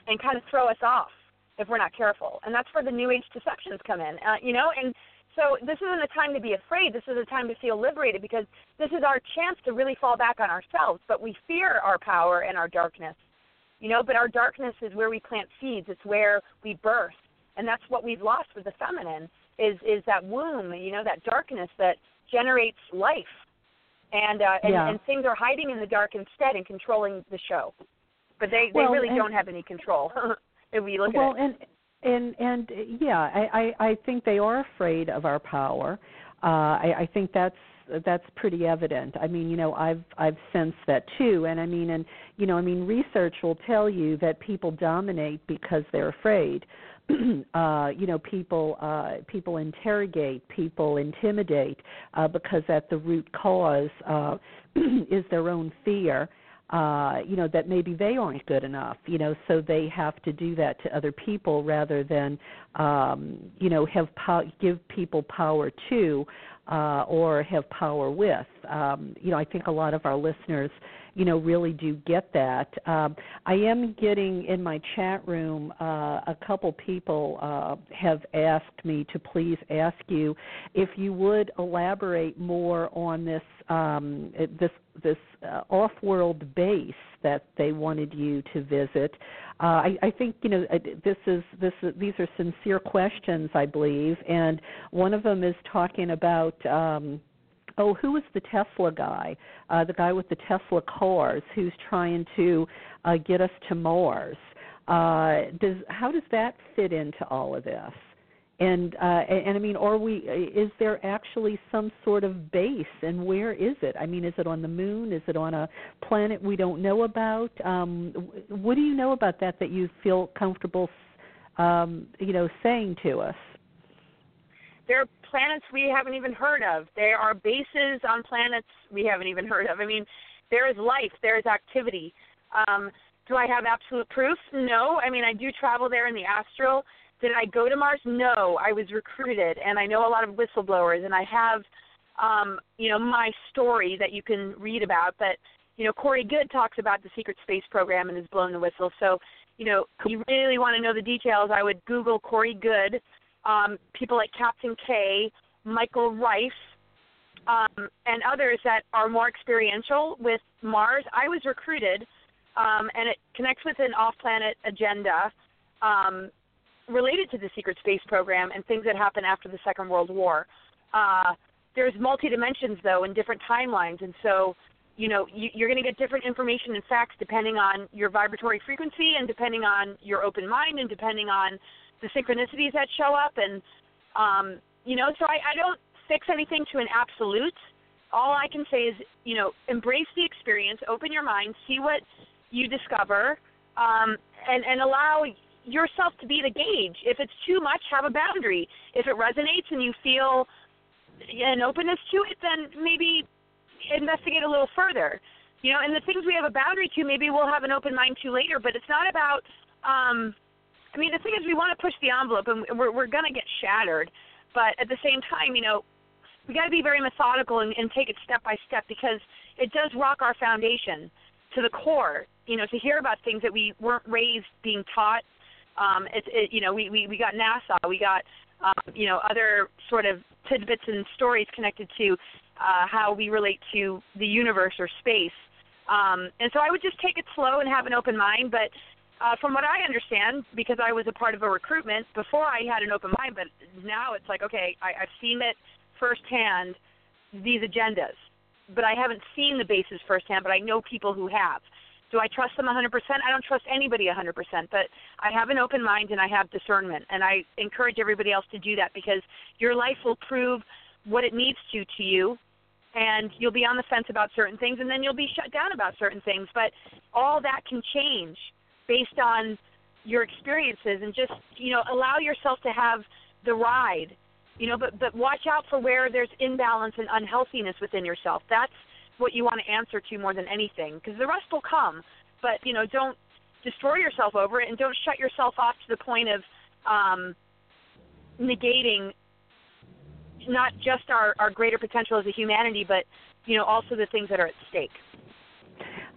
and kind of throw us off if we're not careful. And that's where the new age deceptions come in uh, you know and so this isn't a time to be afraid. This is a time to feel liberated because this is our chance to really fall back on ourselves. But we fear our power and our darkness you know but our darkness is where we plant seeds. It's where we birth and that's what we've lost with the feminine is is that womb, you know, that darkness that generates life, and uh, and, yeah. and things are hiding in the dark instead and controlling the show, but they they well, really and, don't have any control (laughs) if we look well, at it. and and and yeah, I, I I think they are afraid of our power. Uh, I, I think that's that's pretty evident. I mean, you know, I've I've sensed that too, and I mean, and you know, I mean, research will tell you that people dominate because they're afraid. (clears throat) uh, you know, people uh, people interrogate, people intimidate uh, because at the root cause uh, (clears throat) is their own fear. Uh, you know that maybe they aren't good enough. You know, so they have to do that to other people rather than um, you know have po- give people power to uh, or have power with. Um, you know, I think a lot of our listeners you know really do get that. Um, I am getting in my chat room. Uh, a couple people uh, have asked me to please ask you if you would elaborate more on this um, this this uh, off-world base that they wanted you to visit. Uh, I, I think you know uh, this is this these are sincere questions, I believe, and one of them is talking about. Um, oh, who is the Tesla guy? Uh, the guy with the Tesla cars who's trying to uh, get us to Mars. Uh, does how does that fit into all of this? And uh, and, and I mean, are we? Is there actually some sort of base, and where is it? I mean, is it on the moon? Is it on a planet we don't know about? Um, what do you know about that that you feel comfortable, um, you know, saying to us? There planets we haven't even heard of. There are bases on planets we haven't even heard of. I mean, there is life, there is activity. Um, do I have absolute proof? No. I mean, I do travel there in the astral. Did I go to Mars? No. I was recruited, and I know a lot of whistleblowers, and I have, um, you know, my story that you can read about. But you know, Corey Goode talks about the secret space program and has blown the whistle. So, you know, if you really want to know the details, I would Google Corey Goode um, people like Captain Kaye, Michael Rife, um, and others that are more experiential with Mars. I was recruited, um, and it connects with an off-planet agenda um, related to the secret space program and things that happened after the Second World War. Uh, there's multi dimensions though and different timelines, and so you know you, you're going to get different information and facts depending on your vibratory frequency and depending on your open mind and depending on the synchronicities that show up and um you know so i i don't fix anything to an absolute. All i can say is you know embrace the experience open your mind see what you discover um and and allow yourself to be the gauge. If it's too much have a boundary. If it resonates and you feel an openness to it then maybe investigate a little further. You know and the things we have a boundary to maybe we'll have an open mind to later but it's not about um I mean, the thing is, we want to push the envelope, and we're we're to get shattered. But at the same time, you know, we got to be very methodical and, and take it step by step because it does rock our foundation to the core. You know, to hear about things that we weren't raised being taught. Um, it, it, you know, we, we we got NASA, we got um, you know other sort of tidbits and stories connected to uh, how we relate to the universe or space. Um, and so I would just take it slow and have an open mind, but uh, from what I understand, because I was a part of a recruitment before, I had an open mind, but now it's like, okay, I, I've seen it firsthand, these agendas, but I haven't seen the bases firsthand, but I know people who have. Do I trust them 100%? I don't trust anybody 100%, but I have an open mind and I have discernment, and I encourage everybody else to do that because your life will prove what it needs to to you, and you'll be on the fence about certain things, and then you'll be shut down about certain things. But all that can change based on your experiences and just you know allow yourself to have the ride you know but but watch out for where there's imbalance and unhealthiness within yourself that's what you want to answer to more than anything because the rest will come but you know don't destroy yourself over it and don't shut yourself off to the point of um negating not just our, our greater potential as a humanity, but you know also the things that are at stake.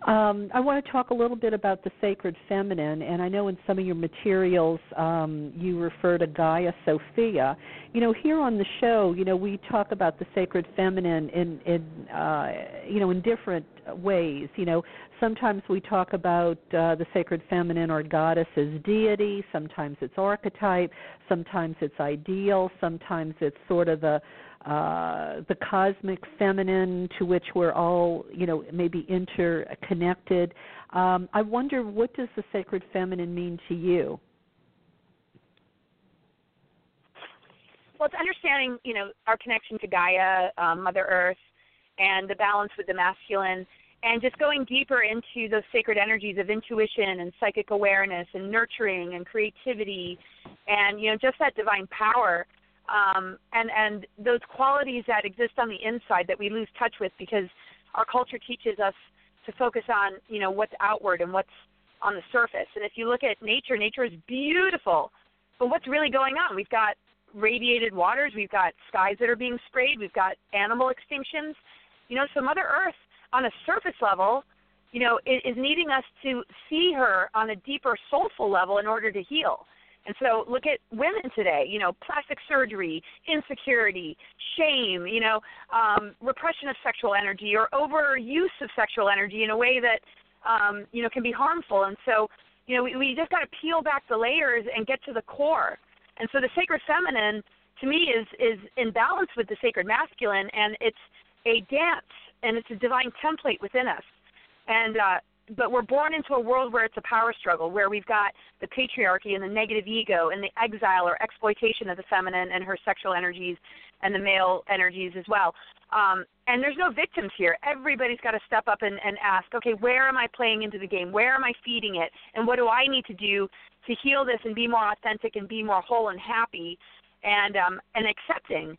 Um, I want to talk a little bit about the sacred feminine, and I know in some of your materials um, you refer to Gaia Sophia. You know, here on the show, you know, we talk about the sacred feminine in, in uh, you know, in different ways. You know, sometimes we talk about uh, the sacred feminine or goddess as deity. Sometimes it's archetype. Sometimes it's ideal. Sometimes it's sort of the uh, the cosmic feminine to which we're all, you know, maybe interconnected. Um, I wonder what does the sacred feminine mean to you? Well, it's understanding, you know, our connection to Gaia, um, Mother Earth, and the balance with the masculine, and just going deeper into those sacred energies of intuition and psychic awareness and nurturing and creativity, and you know, just that divine power um, and and those qualities that exist on the inside that we lose touch with because our culture teaches us to focus on you know what's outward and what's on the surface. And if you look at nature, nature is beautiful, but what's really going on? We've got radiated waters, we've got skies that are being sprayed, we've got animal extinctions. You know, so Mother Earth on a surface level, you know, is, is needing us to see her on a deeper soulful level in order to heal. And so look at women today, you know, plastic surgery, insecurity, shame, you know, um, repression of sexual energy or overuse of sexual energy in a way that, um, you know, can be harmful. And so, you know, we, we just got to peel back the layers and get to the core. And so the sacred feminine, to me, is is in balance with the sacred masculine, and it's a dance and it's a divine template within us. And uh, but we're born into a world where it's a power struggle, where we've got the patriarchy and the negative ego and the exile or exploitation of the feminine and her sexual energies and the male energies as well. Um, and there's no victims here. Everybody's got to step up and, and ask, okay, where am I playing into the game? Where am I feeding it? And what do I need to do to heal this and be more authentic and be more whole and happy and um, and accepting?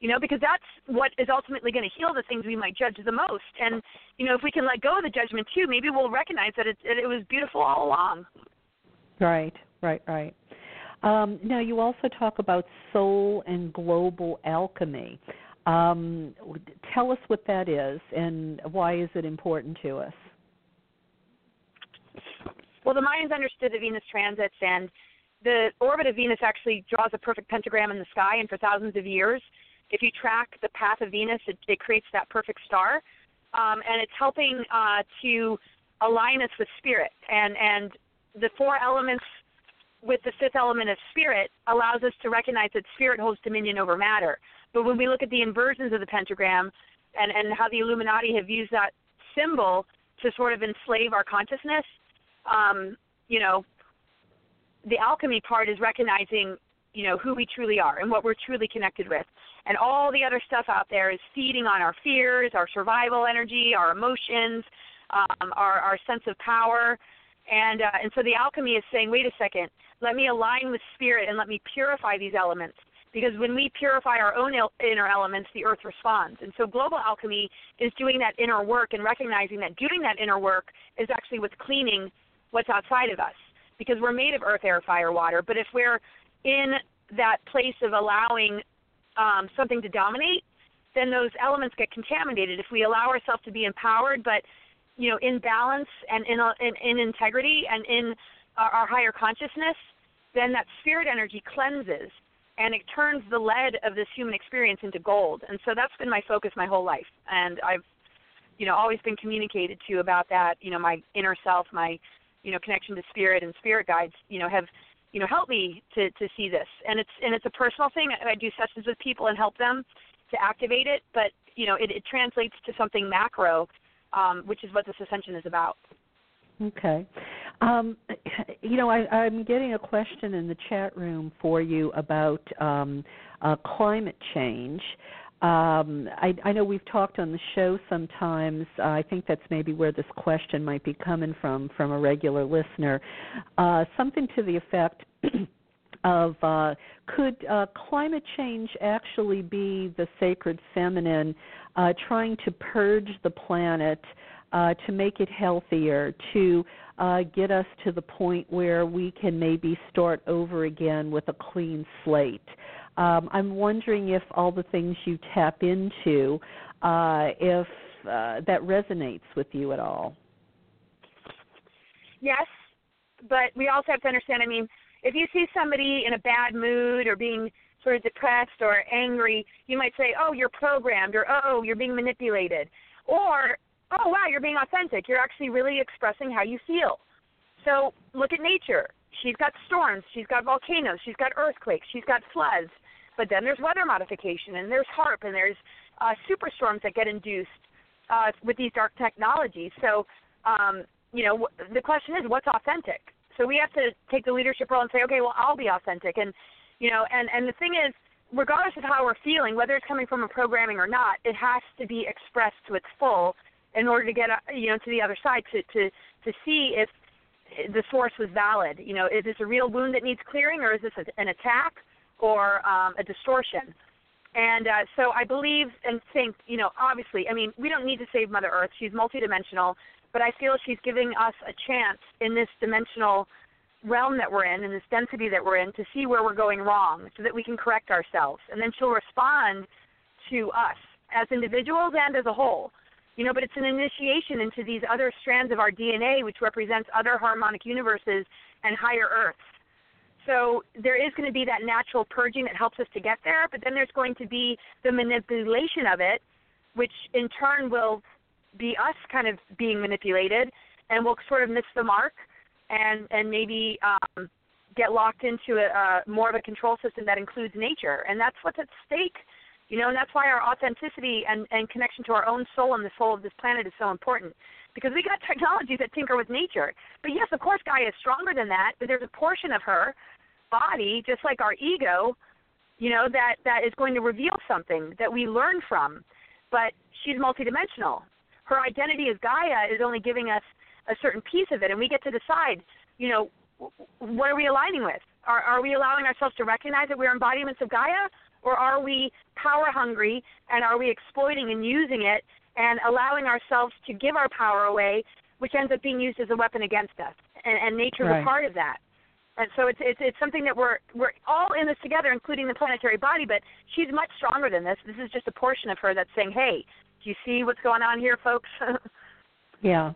You know, because that's what is ultimately going to heal the things we might judge the most. And you know, if we can let go of the judgment too, maybe we'll recognize that it, it was beautiful all along. Right, right, right. Um, now, you also talk about soul and global alchemy. Um, tell us what that is and why is it important to us? Well, the Mayans understood the Venus transits, and the orbit of Venus actually draws a perfect pentagram in the sky, and for thousands of years, if you track the path of Venus, it, it creates that perfect star, um, and it's helping uh, to align us with spirit. And and the four elements with the fifth element of spirit allows us to recognize that spirit holds dominion over matter. But when we look at the inversions of the pentagram and, and how the Illuminati have used that symbol to sort of enslave our consciousness, um, you know, the alchemy part is recognizing, you know, who we truly are and what we're truly connected with and all the other stuff out there is feeding on our fears, our survival energy, our emotions, um, our, our sense of power. And uh, and so the alchemy is saying, wait a second, let me align with spirit and let me purify these elements. Because when we purify our own inner elements, the earth responds. And so global alchemy is doing that inner work and recognizing that doing that inner work is actually what's cleaning what's outside of us. Because we're made of earth, air, fire, water. But if we're in that place of allowing um, something to dominate, then those elements get contaminated. If we allow ourselves to be empowered, but you know, in balance and in, in, in integrity and in our, our higher consciousness, then that spirit energy cleanses and it turns the lead of this human experience into gold. And so that's been my focus my whole life. And I've, you know, always been communicated to about that. You know, my inner self, my, you know, connection to spirit and spirit guides, you know, have you know help me to to see this. And it's and it's a personal thing. I do sessions with people and help them to activate it. But you know it, it translates to something macro um, which is what this ascension is about. Okay. Um, you know I, i'm getting a question in the chat room for you about um, uh, climate change um, I, I know we've talked on the show sometimes. Uh, I think that's maybe where this question might be coming from, from a regular listener. Uh, something to the effect (clears throat) of uh, could uh, climate change actually be the sacred feminine uh, trying to purge the planet uh, to make it healthier, to uh, get us to the point where we can maybe start over again with a clean slate. Um, I'm wondering if all the things you tap into, uh, if uh, that resonates with you at all. Yes, but we also have to understand. I mean, if you see somebody in a bad mood or being sort of depressed or angry, you might say, "Oh, you're programmed," or "Oh, you're being manipulated," or "Oh, wow, you're being authentic. You're actually really expressing how you feel." So look at nature. She's got storms, she's got volcanoes, she's got earthquakes, she's got floods. But then there's weather modification, and there's HAARP, and there's uh, superstorms that get induced uh, with these dark technologies. So, um, you know, the question is, what's authentic? So we have to take the leadership role and say, okay, well, I'll be authentic, and you know, and and the thing is, regardless of how we're feeling, whether it's coming from a programming or not, it has to be expressed to its full in order to get uh, you know to the other side to to to see if the source was valid. You know, is this a real wound that needs clearing, or is this an attack or um, a distortion? And uh, so I believe and think, you know, obviously, I mean, we don't need to save Mother Earth. She's multidimensional, but I feel she's giving us a chance in this dimensional realm that we're in, in this density that we're in, to see where we're going wrong so that we can correct ourselves. And then she'll respond to us as individuals and as a whole. You know, but it's an initiation into these other strands of our DNA, which represents other harmonic universes and higher Earths. So there is going to be that natural purging that helps us to get there, but then there's going to be the manipulation of it, which in turn will be us kind of being manipulated, and we'll sort of miss the mark, and and maybe um, get locked into a, a more of a control system that includes nature, and that's what's at stake. You know, and that's why our authenticity and, and connection to our own soul and the soul of this planet is so important. Because we got (laughs) technologies that tinker with nature. But yes, of course, Gaia is stronger than that, but there's a portion of her body, just like our ego, you know, that that is going to reveal something that we learn from. But she's multidimensional. Her identity as Gaia is only giving us a certain piece of it, and we get to decide, you know, what are we aligning with? Are, are we allowing ourselves to recognize that we're embodiments of Gaia, or are we power hungry and are we exploiting and using it and allowing ourselves to give our power away, which ends up being used as a weapon against us? And, and nature is right. a part of that and so it's it's it's something that we're we're all in this together, including the planetary body. But she's much stronger than this. This is just a portion of her that's saying, "Hey, do you see what's going on here, folks?" (laughs) yeah.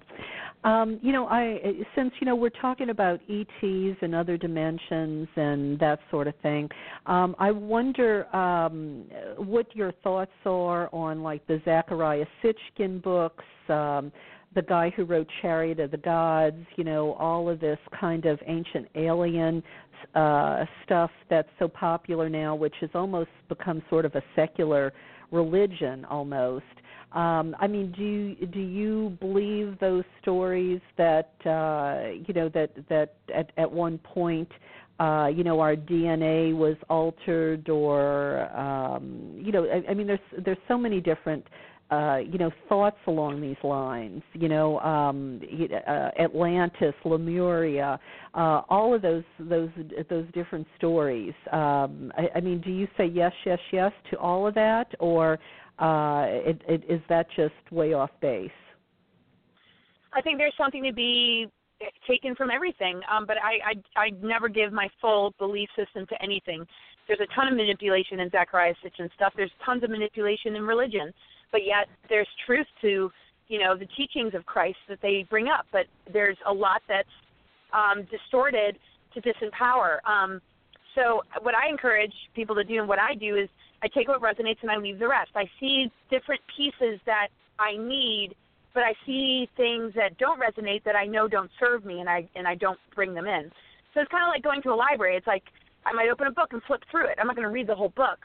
Um, you know, I since you know we're talking about ETs and other dimensions and that sort of thing. Um, I wonder um, what your thoughts are on like the Zecharia Sitchin books. Um, the guy who wrote Chariot of the Gods, you know, all of this kind of ancient alien uh, stuff that's so popular now, which has almost become sort of a secular religion almost. Um, I mean, do you, do you believe those stories that uh, you know that that at, at one point uh, you know our DNA was altered, or um, you know, I, I mean, there's there's so many different uh, you know thoughts along these lines. You know, um, uh, Atlantis, Lemuria, uh, all of those those those different stories. Um, I, I mean, do you say yes, yes, yes to all of that, or uh, it, it, is that just way off base? I think there's something to be taken from everything, um, but I, I I never give my full belief system to anything. There's a ton of manipulation in Zecharia Sitchin stuff. There's tons of manipulation in religion but yet there's truth to you know the teachings of Christ that they bring up, but there's a lot that's um, distorted to disempower. Um, so what I encourage people to do and what I do is I take what resonates and I leave the rest. I see different pieces that I need, but I see things that don't resonate that I know don't serve me and I and I don't bring them in. So it's kind of like going to a library. It's like I might open a book and flip through it. I'm not going to read the whole book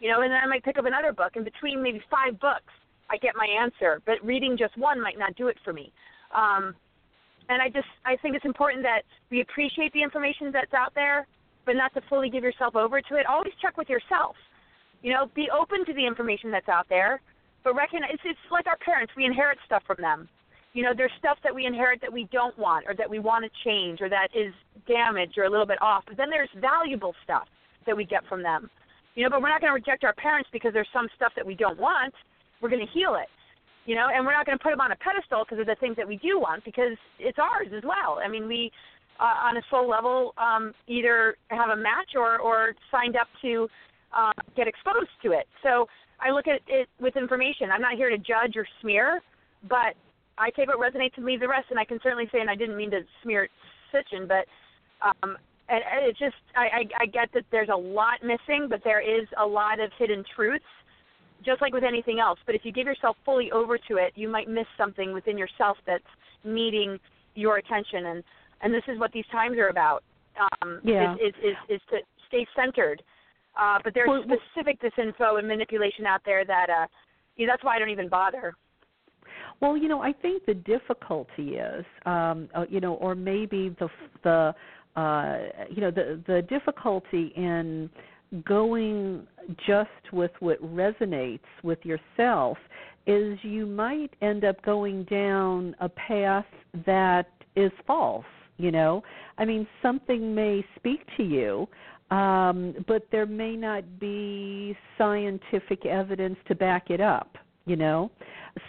you know, and then I might pick up another book. And between maybe five books, I get my answer. But reading just one might not do it for me. Um, and I just I think it's important that we appreciate the information that's out there, but not to fully give yourself over to it. Always check with yourself. You know, be open to the information that's out there, but recognize it's, like our parents. We inherit stuff from them. You know, there's stuff that we inherit that we don't want, or that we want to change, or that is damaged or a little bit off. But then there's valuable stuff that we get from them. You know, but we're not going to reject our parents because there's some stuff that we don't want. We're going to heal it. you know, and we're not going to put them on a pedestal because of the things that we do want because it's ours as well. I mean, we uh, on a soul level um, either have a match or or signed up to uh, get exposed to it. So I look at it with information. I'm not here to judge or smear, but I take what resonates and leave the rest. And I can certainly say, and I didn't mean to smear Sitchin, but um, and, and it just I, I I get that there's a lot missing, but there is a lot of hidden truths just like with anything else. But if you give yourself fully over to it, you might miss something within yourself that's needing your attention. And and this is what these times are about. Um, yeah. Is, is, is, is to stay centered. Uh, but there's well, specific disinfo and manipulation out there that uh, you know, that's why I don't even bother. Well, you know, I think the difficulty is, um, uh, you know, or maybe the the uh, you know the the difficulty in going just with what resonates with yourself is you might end up going down a path that is false you know? I mean something may speak to you um but there may not be scientific evidence to back it up you know?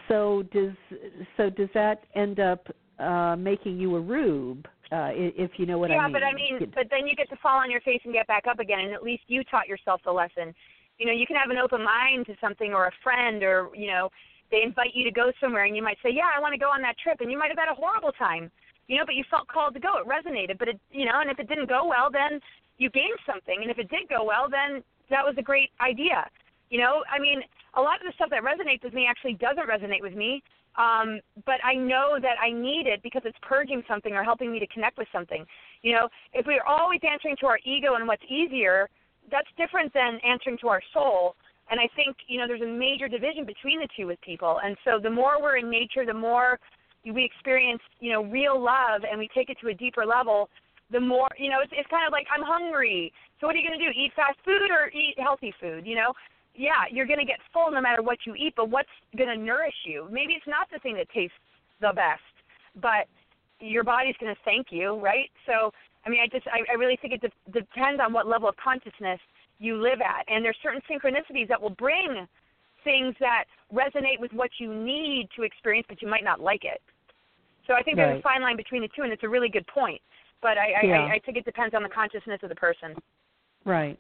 So does so does that end up uh making you a rube uh, if you know what yeah, I mean. Yeah, but I mean, but then you get to fall on your face and get back up again, and at least you taught yourself the lesson. You know, you can have an open mind to something or a friend, or you know, they invite you to go somewhere, and you might say, "Yeah, I want to go on that trip," and you might have had a horrible time. You know, but you felt called to go. It resonated, but it, you know, and if it didn't go well, then you gained something, and if it did go well, then that was a great idea. You know, I mean, a lot of the stuff that resonates with me actually doesn't resonate with me um, but I know that I need it because it's purging something or helping me to connect with something. You know, if we're always answering to our ego and what's easier, that's different than answering to our soul. And I think, you know, there's a major division between the two with people. And so the more we're in nature, the more we experience, you know, real love and we take it to a deeper level, the more, you know, it's, it's kind of like I'm hungry. So what are you going to do? Eat fast food or eat healthy food? You know, yeah, you're going to get full no matter what you eat, but what's going to nourish you? Maybe it's not the thing that tastes the best, but your body's going to thank you, right? So, I mean, I just, I, I really think it de- depends on what level of consciousness you live at. And there's certain synchronicities that will bring things that resonate with what you need to experience, but you might not like it. So I think right. there's a fine line between the two, and it's a really good point. But I, yeah. I, I think it depends on the consciousness of the person. Right.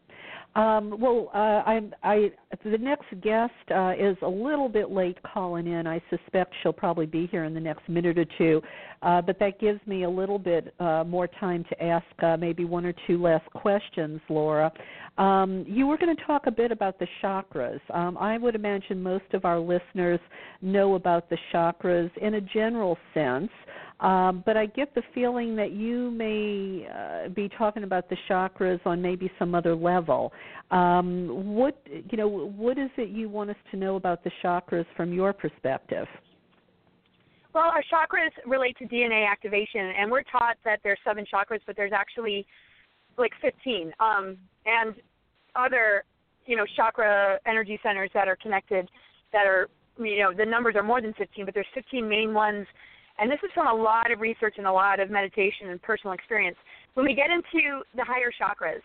Um, well, uh, I, I, the next guest uh, is a little bit late calling in. I suspect she'll probably be here in the next minute or two, uh, but that gives me a little bit uh, more time to ask uh, maybe one or two last questions, Laura. Um, you were going to talk a bit about the chakras. Um, I would imagine most of our listeners know about the chakras in a general sense. Um, but I get the feeling that you may uh, be talking about the chakras on maybe some other level. Um, what you know, what is it you want us to know about the chakras from your perspective? Well, our chakras relate to DNA activation, and we're taught that there's seven chakras, but there's actually like 15, um, and other you know chakra energy centers that are connected that are you know the numbers are more than 15, but there's 15 main ones and this is from a lot of research and a lot of meditation and personal experience. When we get into the higher chakras,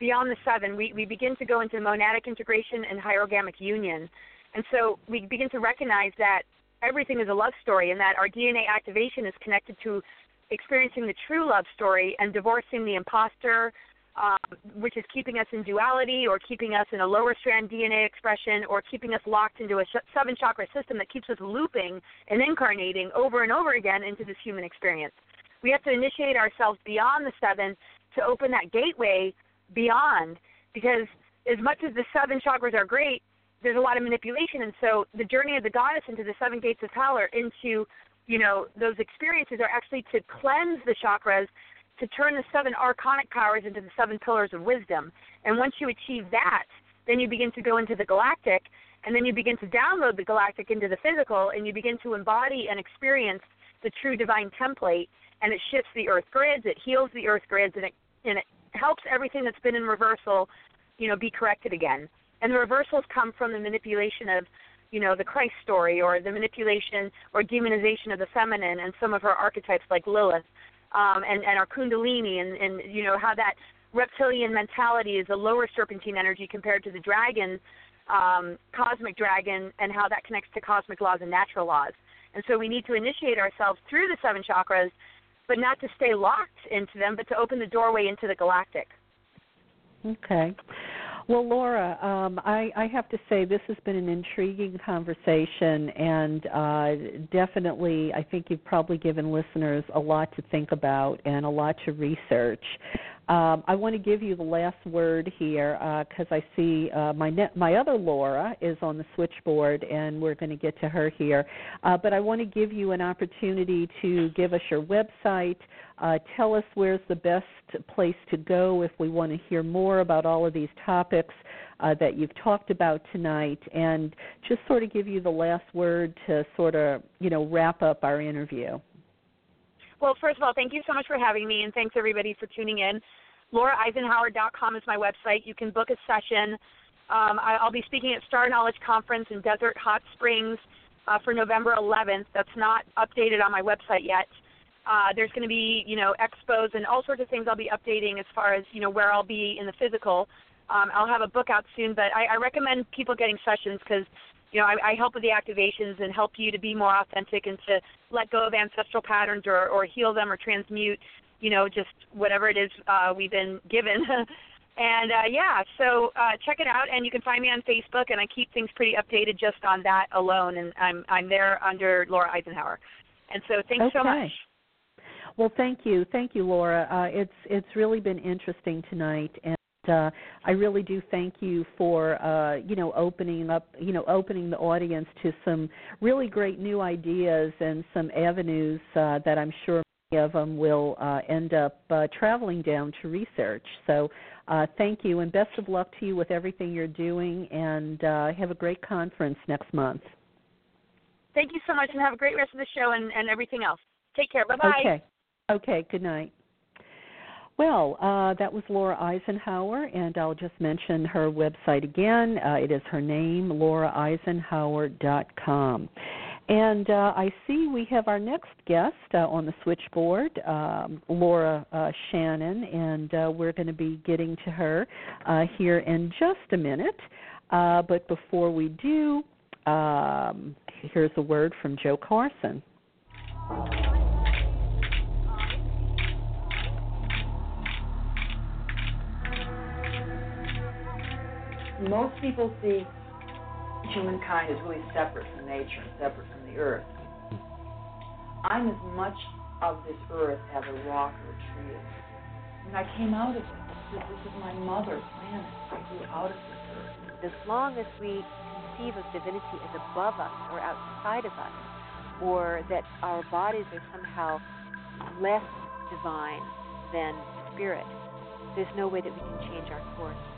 beyond the seven, we, we begin to go into monadic integration and hierogamic union. And so we begin to recognize that everything is a love story and that our DNA activation is connected to experiencing the true love story and divorcing the imposter, um, which is keeping us in duality or keeping us in a lower strand DNA expression or keeping us locked into a sh- seven chakra system that keeps us looping and incarnating over and over again into this human experience. We have to initiate ourselves beyond the seven to open that gateway beyond because as much as the seven chakras are great, there's a lot of manipulation and so the journey of the goddess into the seven gates of power into you know those experiences are actually to cleanse the chakras to turn the seven archonic powers into the seven pillars of wisdom. And once you achieve that, then you begin to go into the galactic, and then you begin to download the galactic into the physical, and you begin to embody and experience the true divine template. And it shifts the earth grids, it heals the earth grids, and it and it helps everything that's been in reversal, you know, be corrected again. And the reversals come from the manipulation of, you know, the Christ story or the manipulation or demonization of the feminine and some of her archetypes like Lilith um, and, and our kundalini and, and you know how that reptilian mentality is a lower serpentine energy compared to the dragon um, cosmic dragon and how that connects to cosmic laws and natural laws. And so we need to initiate ourselves through the seven chakras, but not to stay locked into them, but to open the doorway into the galactic. Okay. Well, Laura, um, I, I have to say this has been an intriguing conversation, and uh, definitely, I think you've probably given listeners a lot to think about and a lot to research. Um, I want to give you the last word here because uh, I see uh, my ne- my other Laura is on the switchboard, and we're going to get to her here. Uh, but I want to give you an opportunity to give us your website. Uh, tell us where's the best place to go if we want to hear more about all of these topics uh, that you've talked about tonight, and just sort of give you the last word to sort of you know wrap up our interview. Well, first of all, thank you so much for having me, and thanks everybody for tuning in. LauraEisenhower.com is my website. You can book a session. Um, I, will be speaking at Star Knowledge Conference in Desert Hot Springs uh, for November 11th. That's not updated on my website yet. Uh, there's going to be, you know, expos and all sorts of things I'll be updating as far as, you know, where I'll be in the physical. Um, I'll have a book out soon, but I, I recommend people getting sessions because you know, I, I help with the activations and help you to be more authentic and to let go of ancestral patterns or, or heal them or transmute, you know, just whatever it is uh, we've been given. (laughs) and uh, yeah, so uh, check it out, and you can find me on Facebook, and I keep things pretty updated just on that alone, and I'm I'm there under Laura Eisenhower. And so thanks okay. so much. Well, thank you, thank you, Laura. Uh, it's it's really been interesting tonight, and uh, I really do thank you for uh, you know opening up you know opening the audience to some really great new ideas and some avenues uh, that I'm sure many of them will uh, end up uh, traveling down to research. So uh, thank you and best of luck to you with everything you're doing and uh, have a great conference next month. Thank you so much and have a great rest of the show and, and everything else. Take care. Bye bye. Okay. Okay. Good night. Well, uh, that was Laura Eisenhower, and I'll just mention her website again. Uh, it is her name, lauraeisenhower.com. And uh, I see we have our next guest uh, on the switchboard, um, Laura uh, Shannon, and uh, we're going to be getting to her uh, here in just a minute. Uh, but before we do, um, here's a word from Jo Carson. Most people see humankind as really separate from nature and separate from the earth. I'm as much of this earth as a rock or a tree is. And I came out of it. This, this is my mother planet. I grew out of this earth. As long as we conceive of divinity as above us or outside of us, or that our bodies are somehow less divine than spirit, there's no way that we can change our course.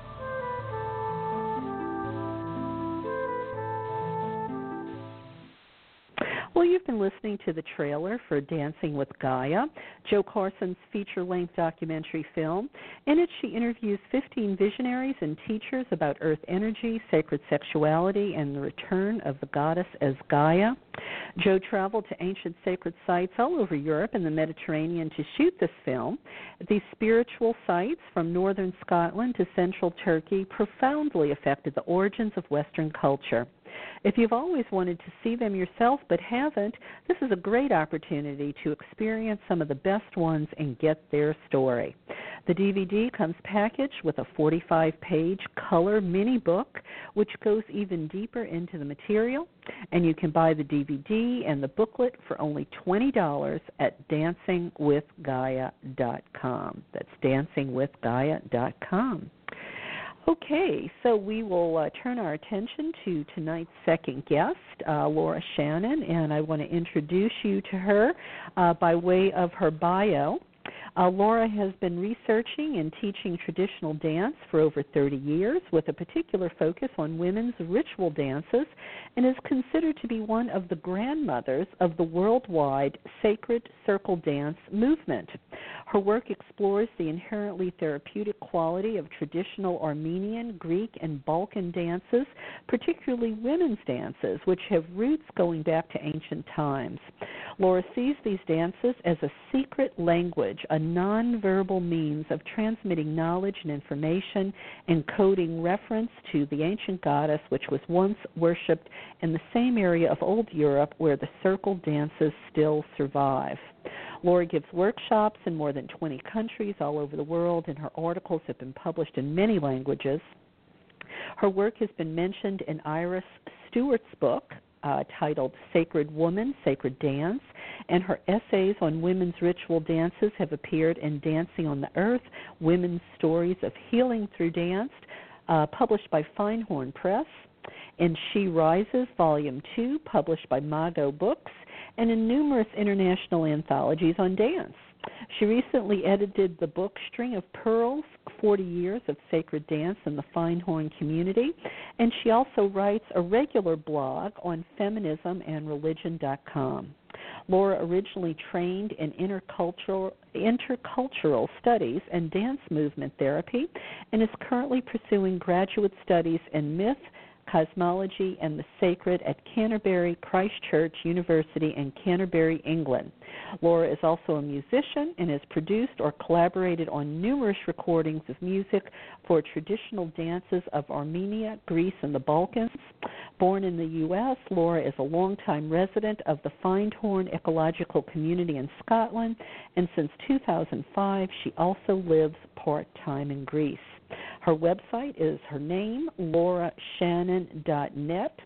Well, you've been listening to the trailer for Dancing with Gaia, Jo Carson's feature length documentary film. In it, she interviews 15 visionaries and teachers about earth energy, sacred sexuality, and the return of the goddess as Gaia. Joe traveled to ancient sacred sites all over Europe and the Mediterranean to shoot this film. These spiritual sites, from northern Scotland to central Turkey, profoundly affected the origins of Western culture. If you've always wanted to see them yourself but haven't, this is a great opportunity to experience some of the best ones and get their story. The DVD comes packaged with a 45 page color mini book, which goes even deeper into the material. And you can buy the DVD and the booklet for only $20 at dancingwithgaia.com. That's dancingwithgaia.com. Okay, so we will uh, turn our attention to tonight's second guest, uh, Laura Shannon, and I want to introduce you to her uh, by way of her bio. Uh, Laura has been researching and teaching traditional dance for over 30 years with a particular focus on women's ritual dances and is considered to be one of the grandmothers of the worldwide sacred circle dance movement. Her work explores the inherently therapeutic quality of traditional Armenian, Greek, and Balkan dances, particularly women's dances, which have roots going back to ancient times. Laura sees these dances as a secret language, a nonverbal means of transmitting knowledge and information, encoding reference to the ancient goddess which was once worshipped in the same area of Old Europe where the circle dances still survive. Laura gives workshops in more than 20 countries all over the world, and her articles have been published in many languages. Her work has been mentioned in Iris Stewart's book, uh, titled Sacred Woman, Sacred Dance, and her essays on women's ritual dances have appeared in Dancing on the Earth Women's Stories of Healing Through Dance, uh, published by Findhorn Press, in She Rises, Volume 2, published by Mago Books, and in numerous international anthologies on dance. She recently edited the book String of Pearls 40 Years of Sacred Dance in the Findhorn Community, and she also writes a regular blog on feminism and religion.com. Laura originally trained in intercultural, intercultural studies and dance movement therapy and is currently pursuing graduate studies in myth, Cosmology and the Sacred at Canterbury Christ Church University in Canterbury, England. Laura is also a musician and has produced or collaborated on numerous recordings of music for traditional dances of Armenia, Greece, and the Balkans. Born in the U.S., Laura is a longtime resident of the Findhorn Ecological Community in Scotland, and since 2005, she also lives part time in Greece. Her website is her name, laurashannon.net.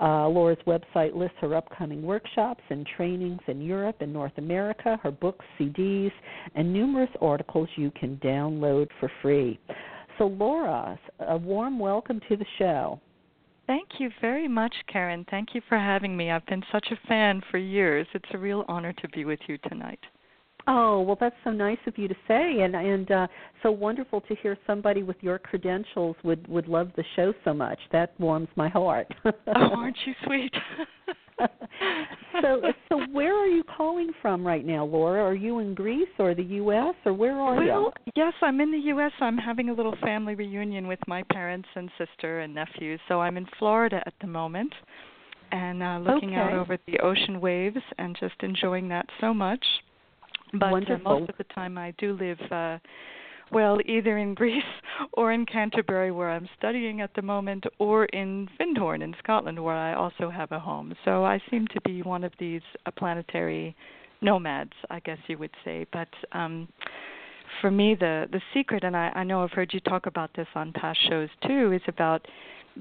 Uh, Laura's website lists her upcoming workshops and trainings in Europe and North America, her books, CDs, and numerous articles you can download for free. So, Laura, a warm welcome to the show. Thank you very much, Karen. Thank you for having me. I've been such a fan for years. It's a real honor to be with you tonight. Oh well, that's so nice of you to say, and and uh, so wonderful to hear somebody with your credentials would would love the show so much. That warms my heart. oh, aren't you sweet? (laughs) so so where are you calling from right now, Laura? Are you in Greece or the U.S. or where are well, you? Well, yes, I'm in the U.S. I'm having a little family reunion with my parents and sister and nephews. So I'm in Florida at the moment and uh, looking okay. out over the ocean waves and just enjoying that so much. But uh, most of the time, I do live, uh, well, either in (laughs) Greece or in Canterbury, where I'm studying at the moment, or in Findhorn in Scotland, where I also have a home. So I seem to be one of these uh, planetary nomads, I guess you would say. But um, for me, the the secret, and I, I know I've heard you talk about this on past shows too, is about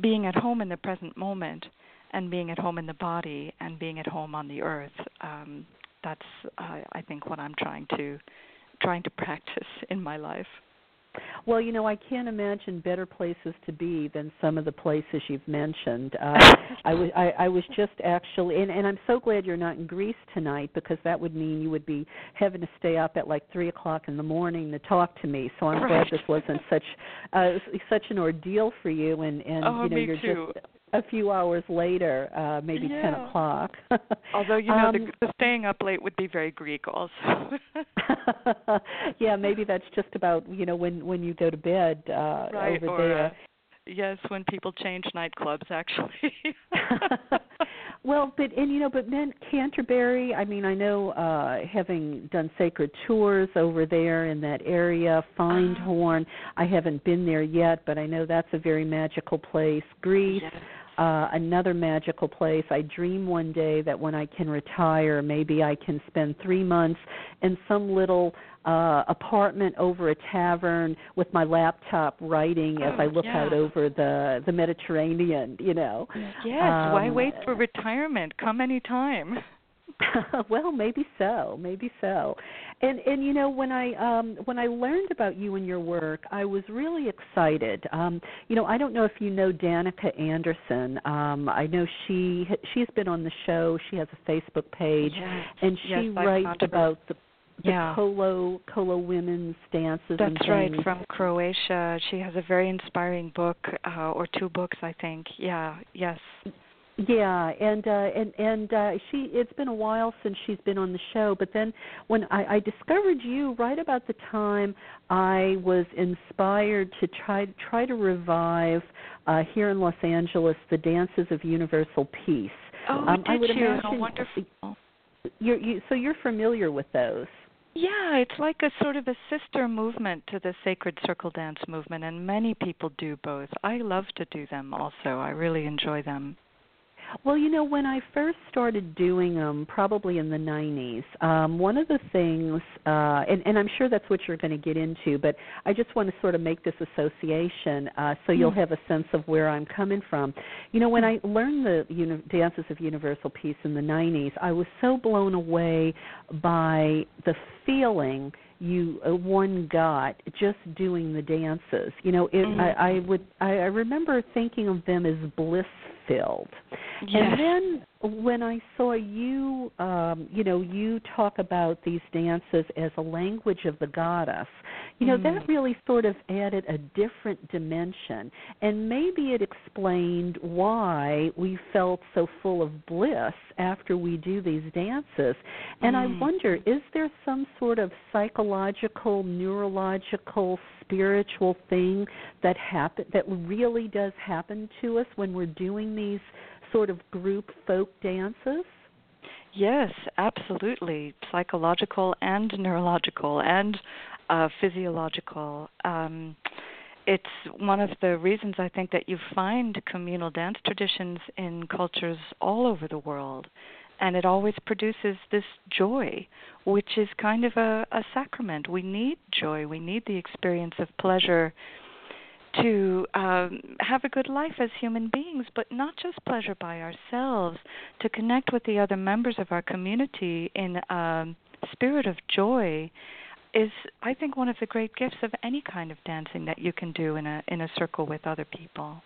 being at home in the present moment and being at home in the body and being at home on the earth. Um, that's uh, I think what I'm trying to trying to practice (laughs) in my life. Well, you know, I can't imagine better places to be than some of the places you've mentioned. (laughs) Uh, I was I, I was just actually, and, and I'm so glad you're not in Greece tonight because that would mean you would be having to stay up at like three o'clock in the morning to talk to me. So I'm right. glad this wasn't such uh, such an ordeal for you. And and oh, you know, you're too. just a few hours later, uh, maybe yeah. ten o'clock. (laughs) Although you know um, the, the staying up late would be very Greek also. (laughs) yeah, (laughs) maybe that's just about you know when when you go to bed uh, right, over there. Yes, when people change nightclubs, actually. (laughs) well, but and you know, but then Canterbury. I mean, I know uh having done sacred tours over there in that area, Findhorn. Uh, I haven't been there yet, but I know that's a very magical place. Greece. Yes. Uh, another magical place. I dream one day that when I can retire, maybe I can spend three months in some little uh, apartment over a tavern with my laptop writing as oh, I look yeah. out over the the Mediterranean. You know. Yes. Um, why wait for retirement? Come anytime. (laughs) well, maybe so, maybe so. And and you know when I um when I learned about you and your work, I was really excited. Um you know, I don't know if you know Danica Anderson. Um I know she she's been on the show. She has a Facebook page yes. and she yes, writes about the the yeah. Kolo Kolo women's dances That's right, from Croatia. She has a very inspiring book, uh, or two books, I think. Yeah, yes. Yeah, and uh, and and uh, she. It's been a while since she's been on the show, but then when I, I discovered you, right about the time I was inspired to try try to revive uh, here in Los Angeles the dances of universal peace. Oh, um, did I would you? imagine How wonderful! You're, you, so you're familiar with those. Yeah, it's like a sort of a sister movement to the sacred circle dance movement, and many people do both. I love to do them also. I really enjoy them. Well, you know, when I first started doing them, probably in the 90s, um, one of the things, uh, and, and I'm sure that's what you're going to get into, but I just want to sort of make this association uh, so you'll hmm. have a sense of where I'm coming from. You know, when hmm. I learned the uni- dances of universal peace in the 90s, I was so blown away by the feeling you uh, one got just doing the dances. You know, it, mm-hmm. I, I would I, I remember thinking of them as bliss filled. Yes. And then when I saw you, um, you know, you talk about these dances as a language of the goddess, you know, mm. that really sort of added a different dimension. And maybe it explained why we felt so full of bliss after we do these dances. And mm. I wonder, is there some sort of psychological, neurological, spiritual thing that happen that really does happen to us when we're doing these sort of group folk dances? Yes, absolutely. Psychological and neurological and uh, physiological. Um, it's one of the reasons I think that you find communal dance traditions in cultures all over the world. And it always produces this joy, which is kind of a, a sacrament. We need joy. We need the experience of pleasure to um, have a good life as human beings, but not just pleasure by ourselves, to connect with the other members of our community in a spirit of joy is I think one of the great gifts of any kind of dancing that you can do in a in a circle with other people.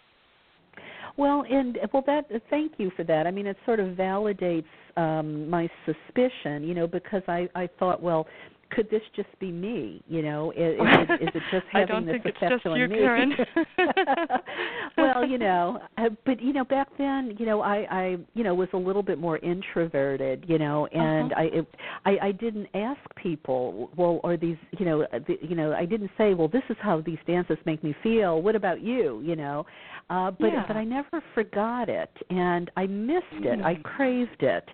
Well, and well, that thank you for that. I mean, it sort of validates um, my suspicion, you know, because I I thought, well, could this just be me? You know, is, is, is it just (laughs) having this effect on me? (laughs) (laughs) Well, you know, uh, but you know, back then, you know, I I you know was a little bit more introverted, you know, and uh-huh. I, it, I I didn't ask people, well, are these, you know, uh, the, you know, I didn't say, well, this is how these dances make me feel. What about you? You know, uh, but yeah. but I never forgot it, and I missed it. Mm. I craved it,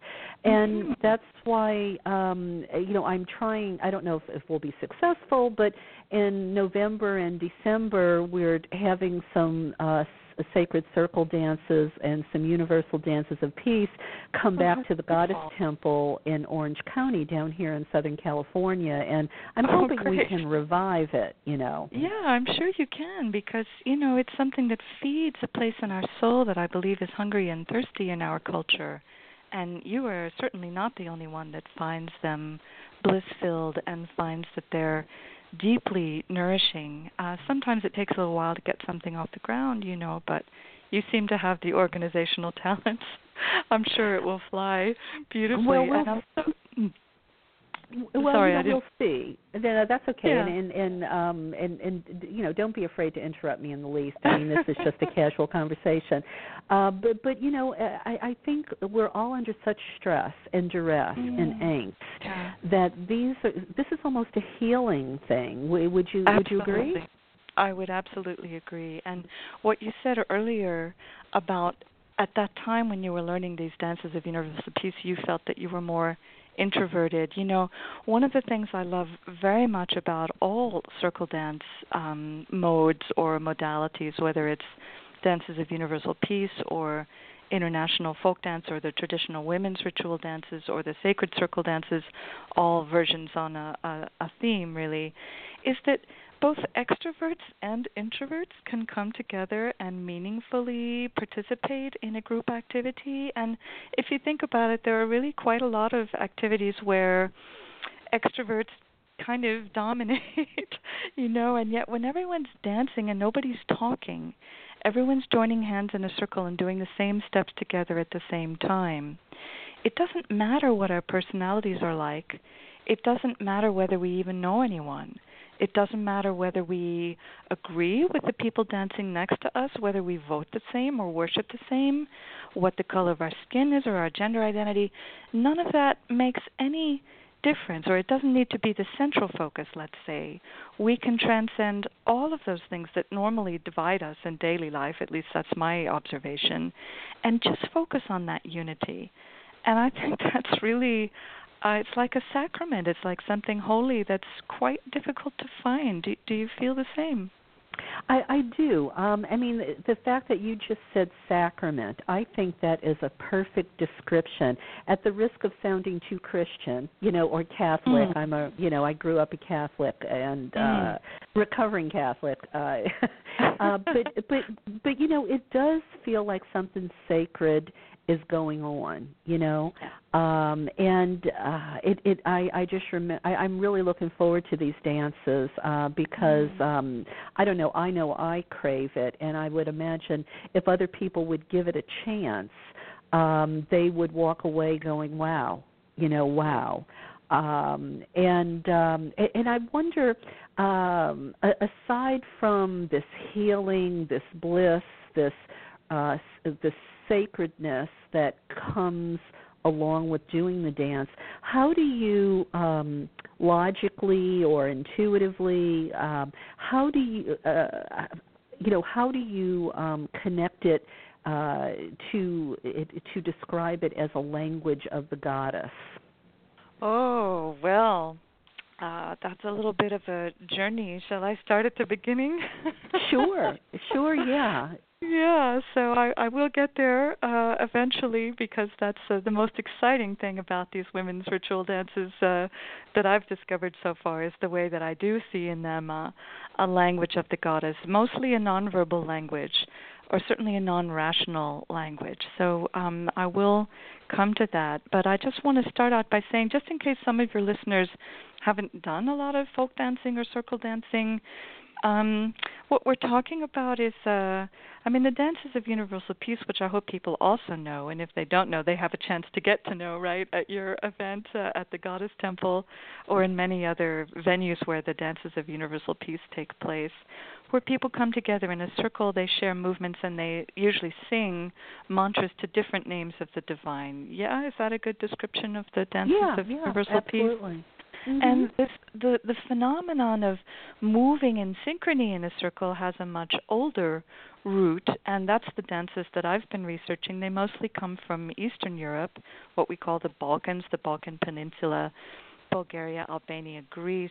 and mm-hmm. that's why um, you know I'm trying. I don't know if, if we'll be successful, but in November and December we're having some uh, sacred circle dances and some universal dances of peace come oh, back to the goddess temple in Orange County down here in Southern California and I'm oh, hoping great. we can revive it, you know. Yeah, I'm sure you can because you know it's something that feeds a place in our soul that I believe is hungry and thirsty in our culture. And you are certainly not the only one that finds them bliss filled and finds that they're deeply nourishing. Uh, sometimes it takes a little while to get something off the ground, you know, but you seem to have the organizational (laughs) talents. I'm sure it will fly beautifully. Well, we'll and also, mm. Well, Sorry, you know, we'll see. No, that's okay. Yeah. And, and and um and and you know, don't be afraid to interrupt me in the least. I mean, this is just a (laughs) casual conversation. Uh, but but you know, I I think we're all under such stress and duress mm. and angst yeah. that these are, this is almost a healing thing. Would you absolutely. would you agree? I would absolutely agree. And what you said earlier about at that time when you were learning these dances of universal peace, you felt that you were more introverted. You know, one of the things I love very much about all circle dance um, modes or modalities, whether it's dances of universal peace or international folk dance or the traditional women's ritual dances or the sacred circle dances, all versions on a, a, a theme really, is that both extroverts and introverts can come together and meaningfully participate in a group activity. And if you think about it, there are really quite a lot of activities where extroverts kind of (laughs) dominate, you know, and yet when everyone's dancing and nobody's talking, everyone's joining hands in a circle and doing the same steps together at the same time. It doesn't matter what our personalities are like. It doesn't matter whether we even know anyone it doesn't matter whether we agree with the people dancing next to us, whether we vote the same or worship the same, what the color of our skin is or our gender identity. None of that makes any difference, or it doesn't need to be the central focus, let's say. We can transcend all of those things that normally divide us in daily life, at least that's my observation, and just focus on that unity. And I think (laughs) that's really uh, it's like a sacrament. It's like something holy that's quite difficult to find. Do, do you feel the same? I, I do. Um, I mean, the, the fact that you just said sacrament, I think that is a perfect description. At the risk of sounding too Christian, you know, or Catholic, mm. I'm a, you know, I grew up a Catholic and mm. uh, recovering Catholic. Uh, (laughs) uh, but (laughs) but but you know, it does feel like something sacred is going on you know? Um and uh it it i i just remember I, i'm really looking forward to these dances uh because mm-hmm. um i don't know i know i crave it and i would imagine if other people would give it a chance um they would walk away going wow you know wow. Um and um and i wonder um aside from this healing this bliss this uh this sacredness that comes along with doing the dance how do you um logically or intuitively um how do you uh you know how do you um connect it uh to it, to describe it as a language of the goddess? Oh well uh, that's a little bit of a journey. Shall I start at the beginning? (laughs) sure, sure, yeah. Yeah, so I, I will get there uh, eventually because that's uh, the most exciting thing about these women's ritual dances uh, that I've discovered so far is the way that I do see in them uh, a language of the goddess, mostly a nonverbal language, or certainly a non-rational language. So um, I will come to that, but I just want to start out by saying, just in case some of your listeners haven't done a lot of folk dancing or circle dancing, um, what we're talking about is, uh, I mean, the dances of universal peace, which I hope people also know, and if they don't know, they have a chance to get to know, right, at your event uh, at the Goddess Temple or in many other venues where the dances of universal peace take place, where people come together in a circle, they share movements, and they usually sing mantras to different names of the divine. Yeah, is that a good description of the dances yeah, of yeah, universal absolutely. peace? Mm-hmm. And this the the phenomenon of moving in synchrony in a circle has a much older root, and that's the dances that I've been researching. They mostly come from Eastern Europe, what we call the Balkans, the Balkan Peninsula, Bulgaria, Albania, Greece,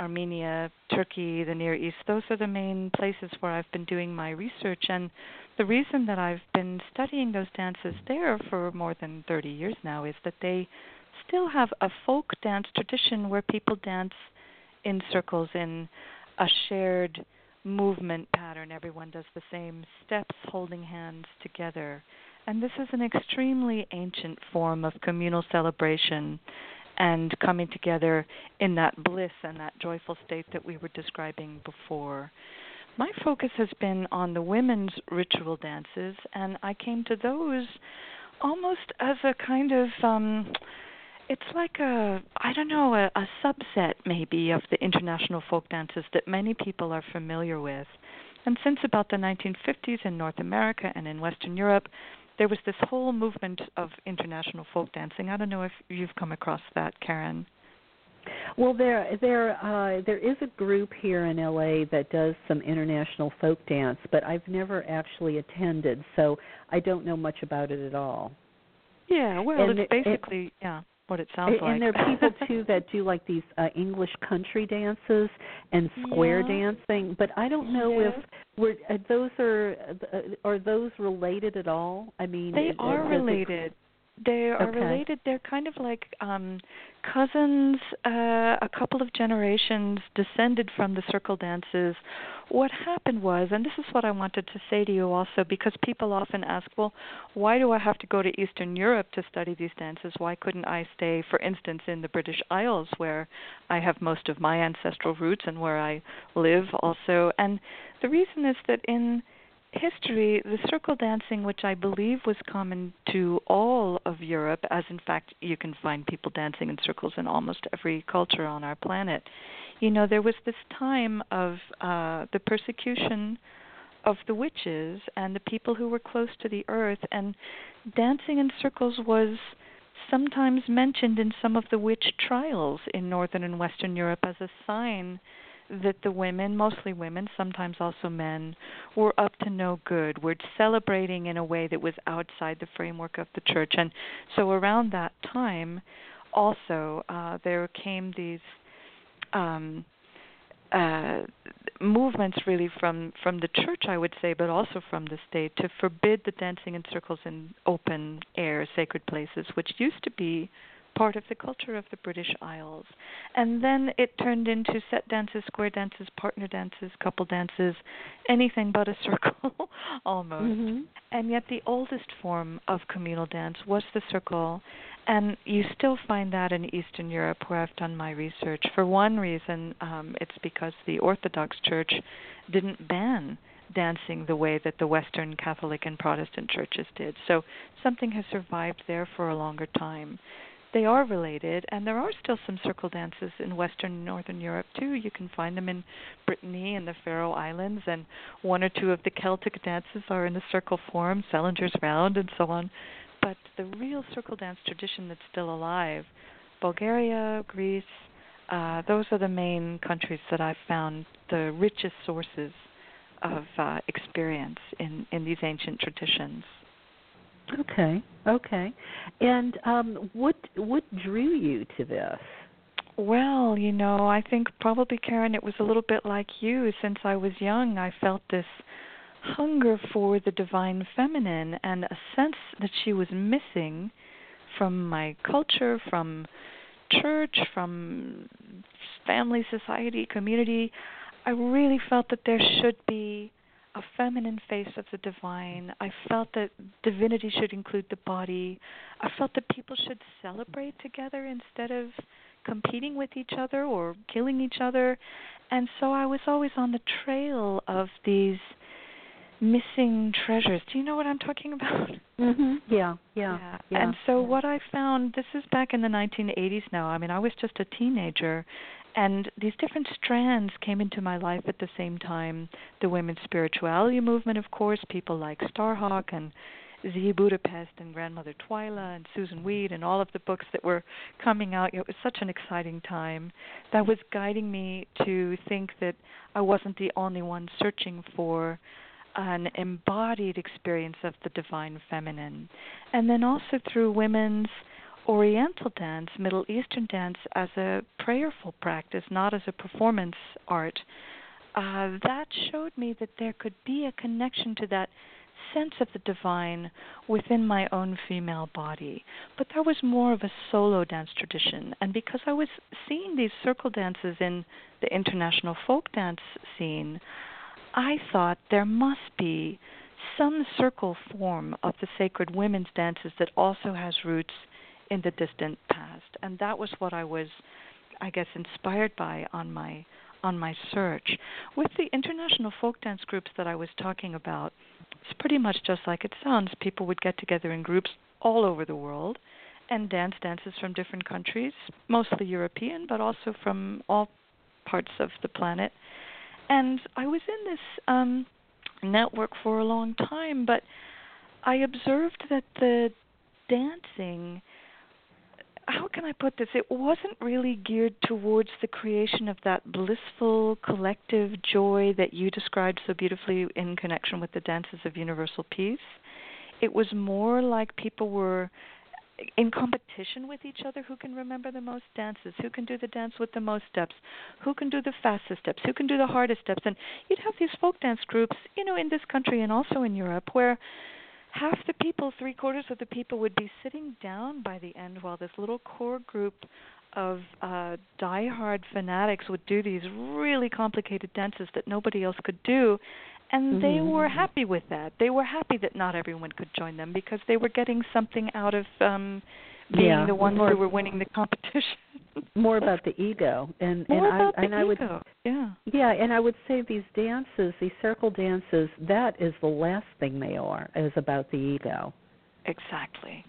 Armenia, Turkey, the Near East. Those are the main places where I've been doing my research. And the reason that I've been studying those dances there for more than 30 years now is that they still have a folk dance tradition where people dance in circles in a shared movement pattern. Everyone does the same steps, holding hands together. And this is an extremely ancient form of communal celebration and coming together in that bliss and that joyful state that we were describing before. My focus has been on the women's ritual dances, and I came to those almost as a kind of um, it's like a I don't know a, a subset maybe of the international folk dances that many people are familiar with. And since about the 1950s in North America and in Western Europe, there was this whole movement of international folk dancing. I don't know if you've come across that, Karen. Well, there there uh, there is a group here in LA that does some international folk dance, but I've never actually attended, so I don't know much about it at all. Yeah, well, and it's it, basically it, yeah what it sounds and, like. And there are people (laughs) too that do like these uh, English country dances and square yeah. dancing, but I don't know yeah. if we're uh, those are uh, are those related at all? I mean, they are related. They are okay. related. They're kind of like um cousins, uh, a couple of generations descended from the circle dances. What happened was, and this is what I wanted to say to you also, because people often ask, well, why do I have to go to Eastern Europe to study these dances? Why couldn't I stay, for instance, in the British Isles, where I have most of my ancestral roots and where I live also? And the reason is that in history, the circle dancing, which I believe was common to all of Europe, as in fact you can find people dancing in circles in almost every culture on our planet, you know, there was this time of uh, the persecution of the witches and the people who were close to the earth, and dancing in circles was sometimes mentioned in some of the witch trials in northern and western Europe as a sign that the women, mostly women, sometimes also men, were up to no good, were celebrating in a way that was outside the framework of the church. And so around that time, also uh, there came these um, uh, movements really from from the church, I would say, but also from the state to forbid the dancing in circles in open air, sacred places, which used to be part of the culture of the British Isles. And then it turned into set dances, square dances, partner dances, couple dances, anything but a circle (laughs) almost. Mm-hmm. And yet the oldest form of communal dance was the circle. And you still find that in Eastern Europe, where I've done my research. For one reason, um, it's because the Orthodox Church didn't ban dancing the way that the Western Catholic and Protestant churches did. So something has survived there for a longer time they are related, and there are still some circle dances in Western and Northern Europe too. You can find them in Brittany and the Faroe Islands, and one or two of the Celtic dances are in the circle form, Sellenger's Round, and so on. But the real circle dance tradition that's still alive, Bulgaria, Greece, uh, those are the main countries that I've found the richest sources of uh, experience in, in these ancient traditions. Okay. Okay. And um what what drew you to this? Well, you know, I think probably Karen it was a little bit like you since I was young I felt this hunger for the divine feminine and a sense that she was missing from my culture, from church, from family, society, community. I really felt that there should be a feminine face of the divine. I felt that divinity should include the body. I felt that people should celebrate together instead of competing with each other or killing each other. And so I was always on the trail of these missing treasures. Do you know what I'm talking about? Mhm. (laughs) Yeah, yeah, yeah. yeah. And so yeah. what I found this is back in the 1980s now. I mean, I was just a teenager and these different strands came into my life at the same time. The women's spirituality movement, of course, people like Starhawk and Z Budapest and Grandmother Twylah and Susun Weed and all of the books that were coming out. It was such an exciting time that was guiding me to think that I wasn't the only one searching for an embodied experience of the divine feminine. And then also through women's Oriental dance, Middle Eastern dance, as a prayerful practice, not as a performance art, uh, that showed me that there could be a connection to that sense of the divine within my own female body. But that was more of a solo dance tradition. And because I was seeing these circle dances in the international folk dance scene, I thought there must be some circle form of the sacred women's dances that also has roots in the distant past. And that was what I was, I guess, inspired by on my on my search. With the international folk dance groups that I was talking about, it's pretty much just like it sounds. People would get together in groups all over the world and dance dances from different countries, mostly European, but also from all parts of the planet. And I was in this um, network for a long time, but I observed that the dancing how can I put this? It wasn't really geared towards the creation of that blissful collective joy that you described so beautifully in connection with the dances of universal peace. It was more like people were in competition with each other who can remember the most dances, who can do the dance with the most steps, who can do the fastest steps, who can do the hardest steps. And you'd have these folk dance groups, you know, in this country and also in Europe where half the people, three quarters of the people, would be sitting down by the end while this little core group of uh, die-hard fanatics would do these really complicated dances that nobody else could do, and mm-hmm. they were happy with that. They were happy that not everyone could join them because they were getting something out of um, being yeah, the ones more, who were winning the competition. (laughs) more about the ego, and more and about I the and I would yeah yeah, and I would say these dances, these circle dances, that is the last thing they are is about the ego. Exactly.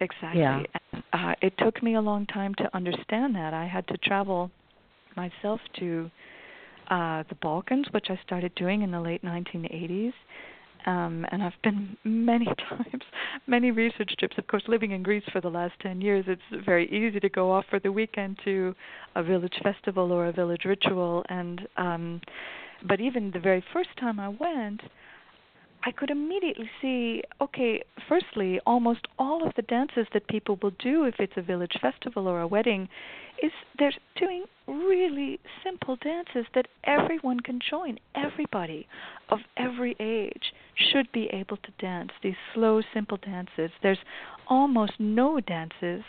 Exactly. Yeah. And, uh, it took me a long time to understand that. I had to travel myself to uh, the Balkans, which I started doing in the late 1980s. Um, and I've been many (laughs) times, many research trips. Of course, living in Greece for the last 10 years, it's very easy to go off for the weekend to a village festival or a village ritual. And um, but even the very first time I went, I could immediately see okay, firstly, almost all of the dances that people will do if it's a village festival or a wedding is they're doing really simple dances that everyone can join. Everybody of every age should be able to dance these slow, simple dances. There's almost no dances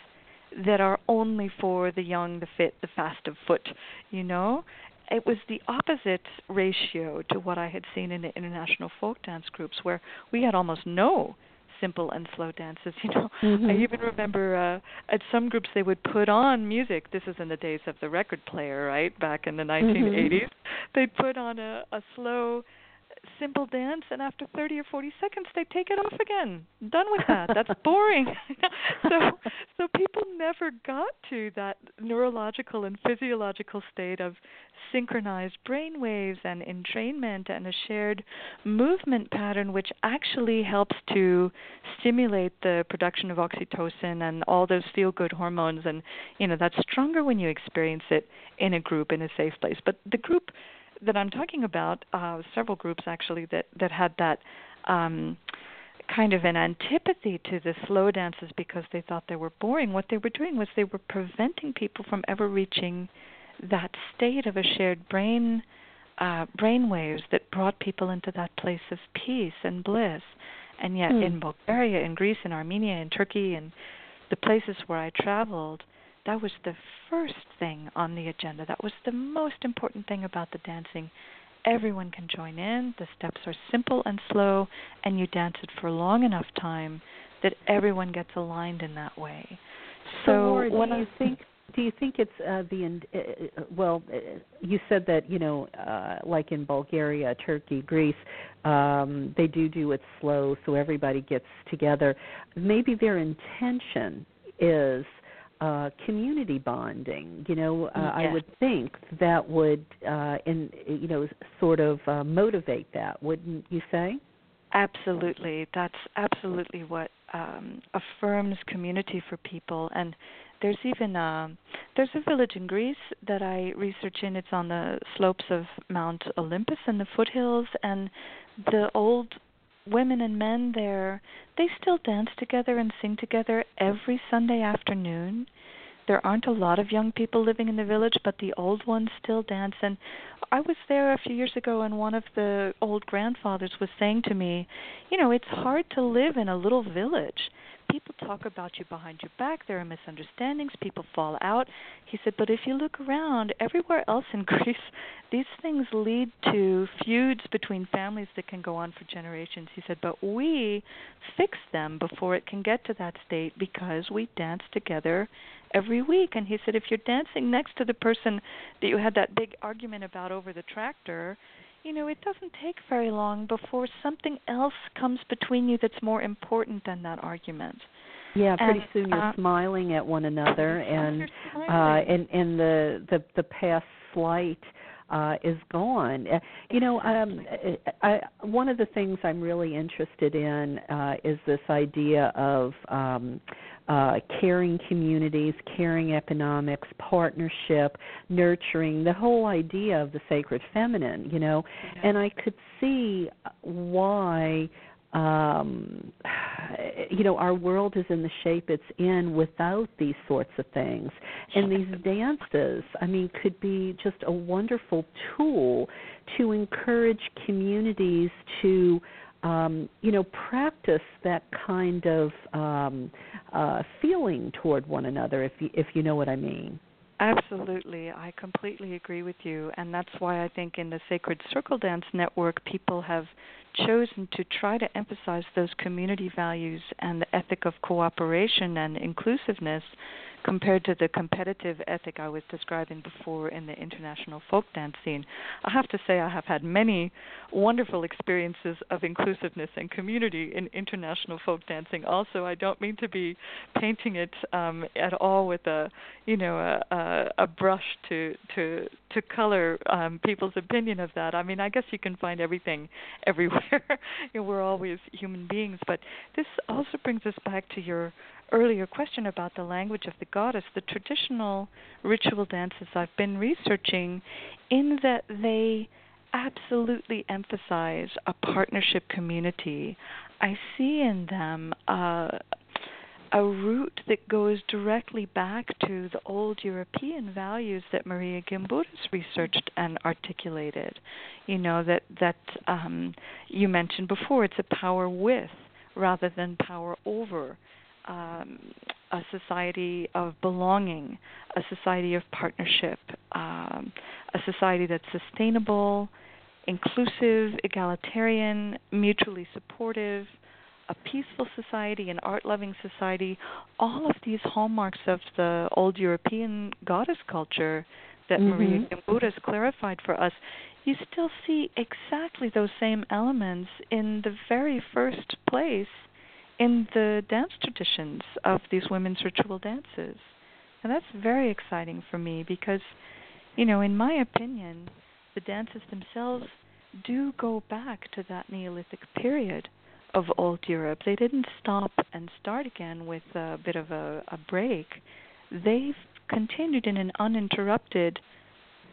that are only for the young, the fit, the fast of foot, you know? It was the opposite ratio to what I had seen in the international folk dance groups where we had almost no simple and slow dances. (laughs) You know, mm-hmm. I even remember uh, at some groups they would put on music. This is in the days of the record player, right? Back in the 1980s, mm-hmm. they'd put on a, a slow simple dance and after 30 or 40 seconds they take it off again. Done with that. That's (laughs) boring. (laughs) So so people never got to that neurological and physiological state of synchronized brain waves and entrainment and a shared movement pattern which actually helps to stimulate the production of oxytocin and all those feel good hormones. And you know that's stronger when you experience it in a group in a safe place. But the group that I'm talking about, uh, several groups actually that that had that um, kind of an antipathy to the slow dances because they thought they were boring. What they were doing was they were preventing people from ever reaching that state of a shared brain uh, brain waves that brought people into that place of peace and bliss. And yet, mm. in Bulgaria, in Greece, in Armenia, in Turkey, and the places where I traveled, that was the first thing on the agenda. That was the most important thing about the dancing. Everyone can join in. The steps are simple and slow, and you dance it for long enough time that everyone gets aligned in that way. So, Laura, do you think do you think it's uh, the uh, uh, well? Uh, you said that you know, uh, like in Bulgaria, Turkey, Greece, um, they do do it slow, so everybody gets together. Maybe their intention is uh, community bonding. You know, uh. I would think that would, uh, in you know, sort of uh, motivate that, wouldn't you say? Absolutely, that's absolutely what um, affirms community for people. And there's even a, there's a village in Greece that I research in. It's on the slopes of Mount Olympus in the foothills, and the old women and men there, they still dance together and sing together every Sunday afternoon. There aren't a lot of young people living in the village, but the old ones still dance. And I was there a few years ago, and one of the old grandfathers was saying to me, You know, it's hard to live in a little village people talk about you behind your back. There are misunderstandings. People fall out. He said, but if you look around, everywhere else in (laughs) Greece, these things lead to feuds between families that can go on for generations. He said, but we fix them before it can get to that state because we dance together every week. And he said, if you're dancing next to the person that you had that big argument about over the tractor, you know, it doesn't take very long before something else comes between you that's more important than that argument. Yeah, pretty and, soon you're uh, smiling at one another, (laughs) and uh, and and the the the past slight uh, is gone. Uh, you know, um, I, one of the things I'm really interested in uh, is this idea of um, uh, caring communities, caring economics, partnership, nurturing, the whole idea of the sacred feminine, you know. And I could see why um you know our world is in the shape it's in without these sorts of things. And these dances i mean could be just a wonderful tool to encourage communities to um, you know, practice that kind of um, uh, feeling toward one another, if you, if you know what I mean. Absolutely, I completely agree with you, and that's why I think in the Sacred Circle Dance Network, people have chosen to try to emphasize those community values and the ethic of cooperation and inclusiveness compared to the competitive ethic I was describing before in the international folk dance scene. I have to say, I have had many wonderful experiences of inclusiveness and community in international folk dancing. Also, I don't mean to be painting it um, at all with a, you know, a, a, a brush to to to color um, people's opinion of that. I mean, I guess you can find everything (laughs) everywhere. you know, we're always human beings, but this also brings us back to your earlier question about the language of the goddess, the traditional ritual dances I've been researching, in that they absolutely emphasize a partnership community. I see in them uh, a root that goes directly back to the old European values that Marija Gimbutas researched and articulated. You know that that um, you mentioned before. It's a power with rather than power over. Um, a society of belonging, a society of partnership, um, a society that's sustainable, inclusive, egalitarian, mutually supportive, a peaceful society, an art loving society, all of these hallmarks of the old European goddess culture that mm-hmm. Marija Gimbutas clarified for us, you still see exactly those same elements in the very first place in the dance traditions of these women's ritual dances. And that's very exciting for me because, you know, in my opinion, the dances themselves do go back to that Neolithic period of old Europe. They didn't stop and start again with a bit of a, a break. They've continued in an uninterrupted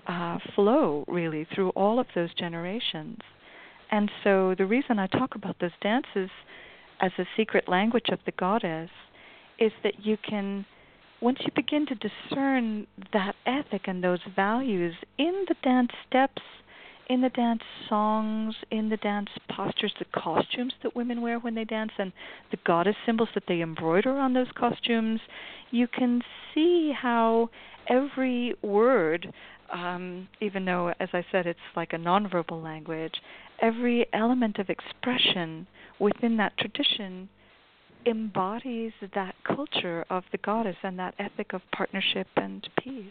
uh, flow, really, through all of those generations. And so the reason I talk about those dances as a secret language of the goddess is that you can once you begin to discern that ethic and those values in the dance steps in the dance songs, in the dance postures, the costumes that women wear when they dance, and the goddess symbols that they embroider on those costumes, you can see how every word, um, even though, as I said, it's like a nonverbal language, every element of expression within that tradition embodies that culture of the goddess and that ethic of partnership and peace.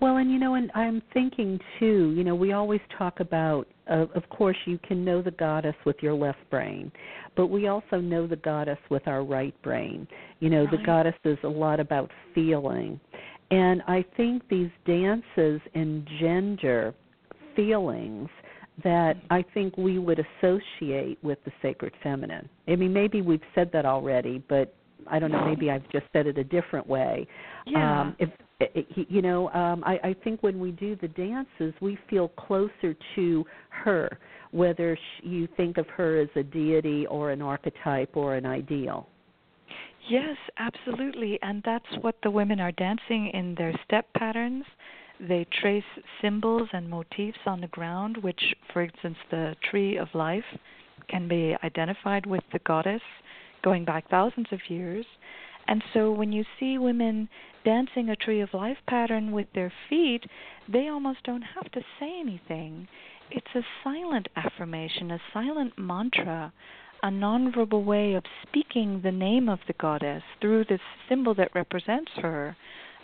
Well, and you know, and I'm thinking too, you know, we always talk about, uh, of course, you can know the goddess with your left brain, but we also know the goddess with our right brain. You know, right. the goddess is a lot about feeling. And I think these dances engender feelings that I think we would associate with the sacred feminine. I mean, maybe we've said that already, but I don't know. Maybe I've just said it a different way. Yeah. Um, if you know, um, I, I think when we do the dances, we feel closer to her, whether she, you think of her as a deity or an archetype or an ideal. Yes, absolutely. And that's what the women are dancing in their step patterns. They trace symbols and motifs on the ground, which, for instance, the tree of life can be identified with the goddess going back thousands of years. And so when you see women dancing a tree of life pattern with their feet, they almost don't have to say anything. It's a silent affirmation, a silent mantra, a nonverbal way of speaking the name of the goddess through this symbol that represents her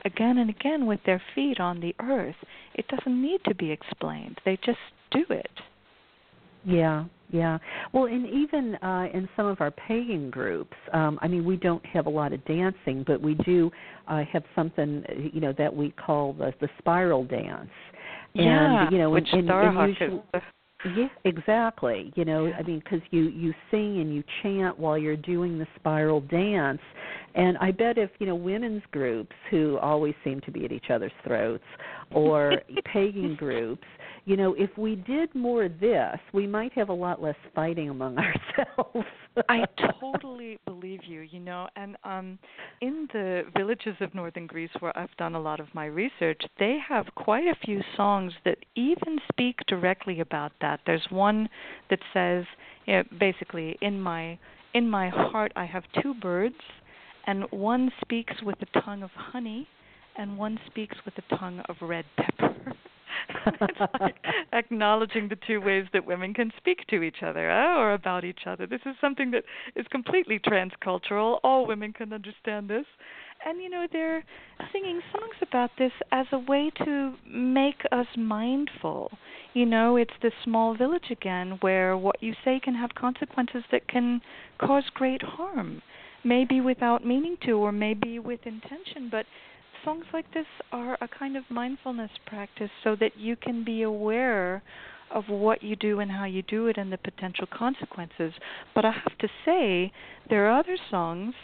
again and again with their feet on the earth. It doesn't need to be explained, they just do it. Yeah, yeah. Well, and even uh, in some of our pagan groups, um, I mean, we don't have a lot of dancing, but we do uh, have something, you know, that we call the, the spiral dance. Yeah, and, you know, which and, and, and usually, yeah, exactly. You know, I mean, because you you sing and you chant while you're doing the spiral dance, and I bet if you know women's groups who always seem to be at each other's throats, (laughs) or pagan groups, you know, if we did more of this, we might have a lot less fighting among (laughs) ourselves. I totally believe you, you know, and um in the villages of northern Greece where I've done a lot of my research, they have quite a few songs that even speak directly about that. There's one that says, you know, basically in my in my heart I have two birds and one speaks with a tongue of honey and one speaks with a tongue of red pepper. (laughs) it's (laughs) like acknowledging the two ways that women can speak to each other uh, or about each other. This is something that is completely transcultural. All women can understand this. And you know, they're singing songs about this as a way to make us mindful. You know, it's the small village again where what you say can have consequences that can cause great harm. Maybe without meaning to, or maybe with intention, but songs like this are a kind of mindfulness practice so that you can be aware of what you do and how you do it and the potential consequences. But I have to say, there are other songs.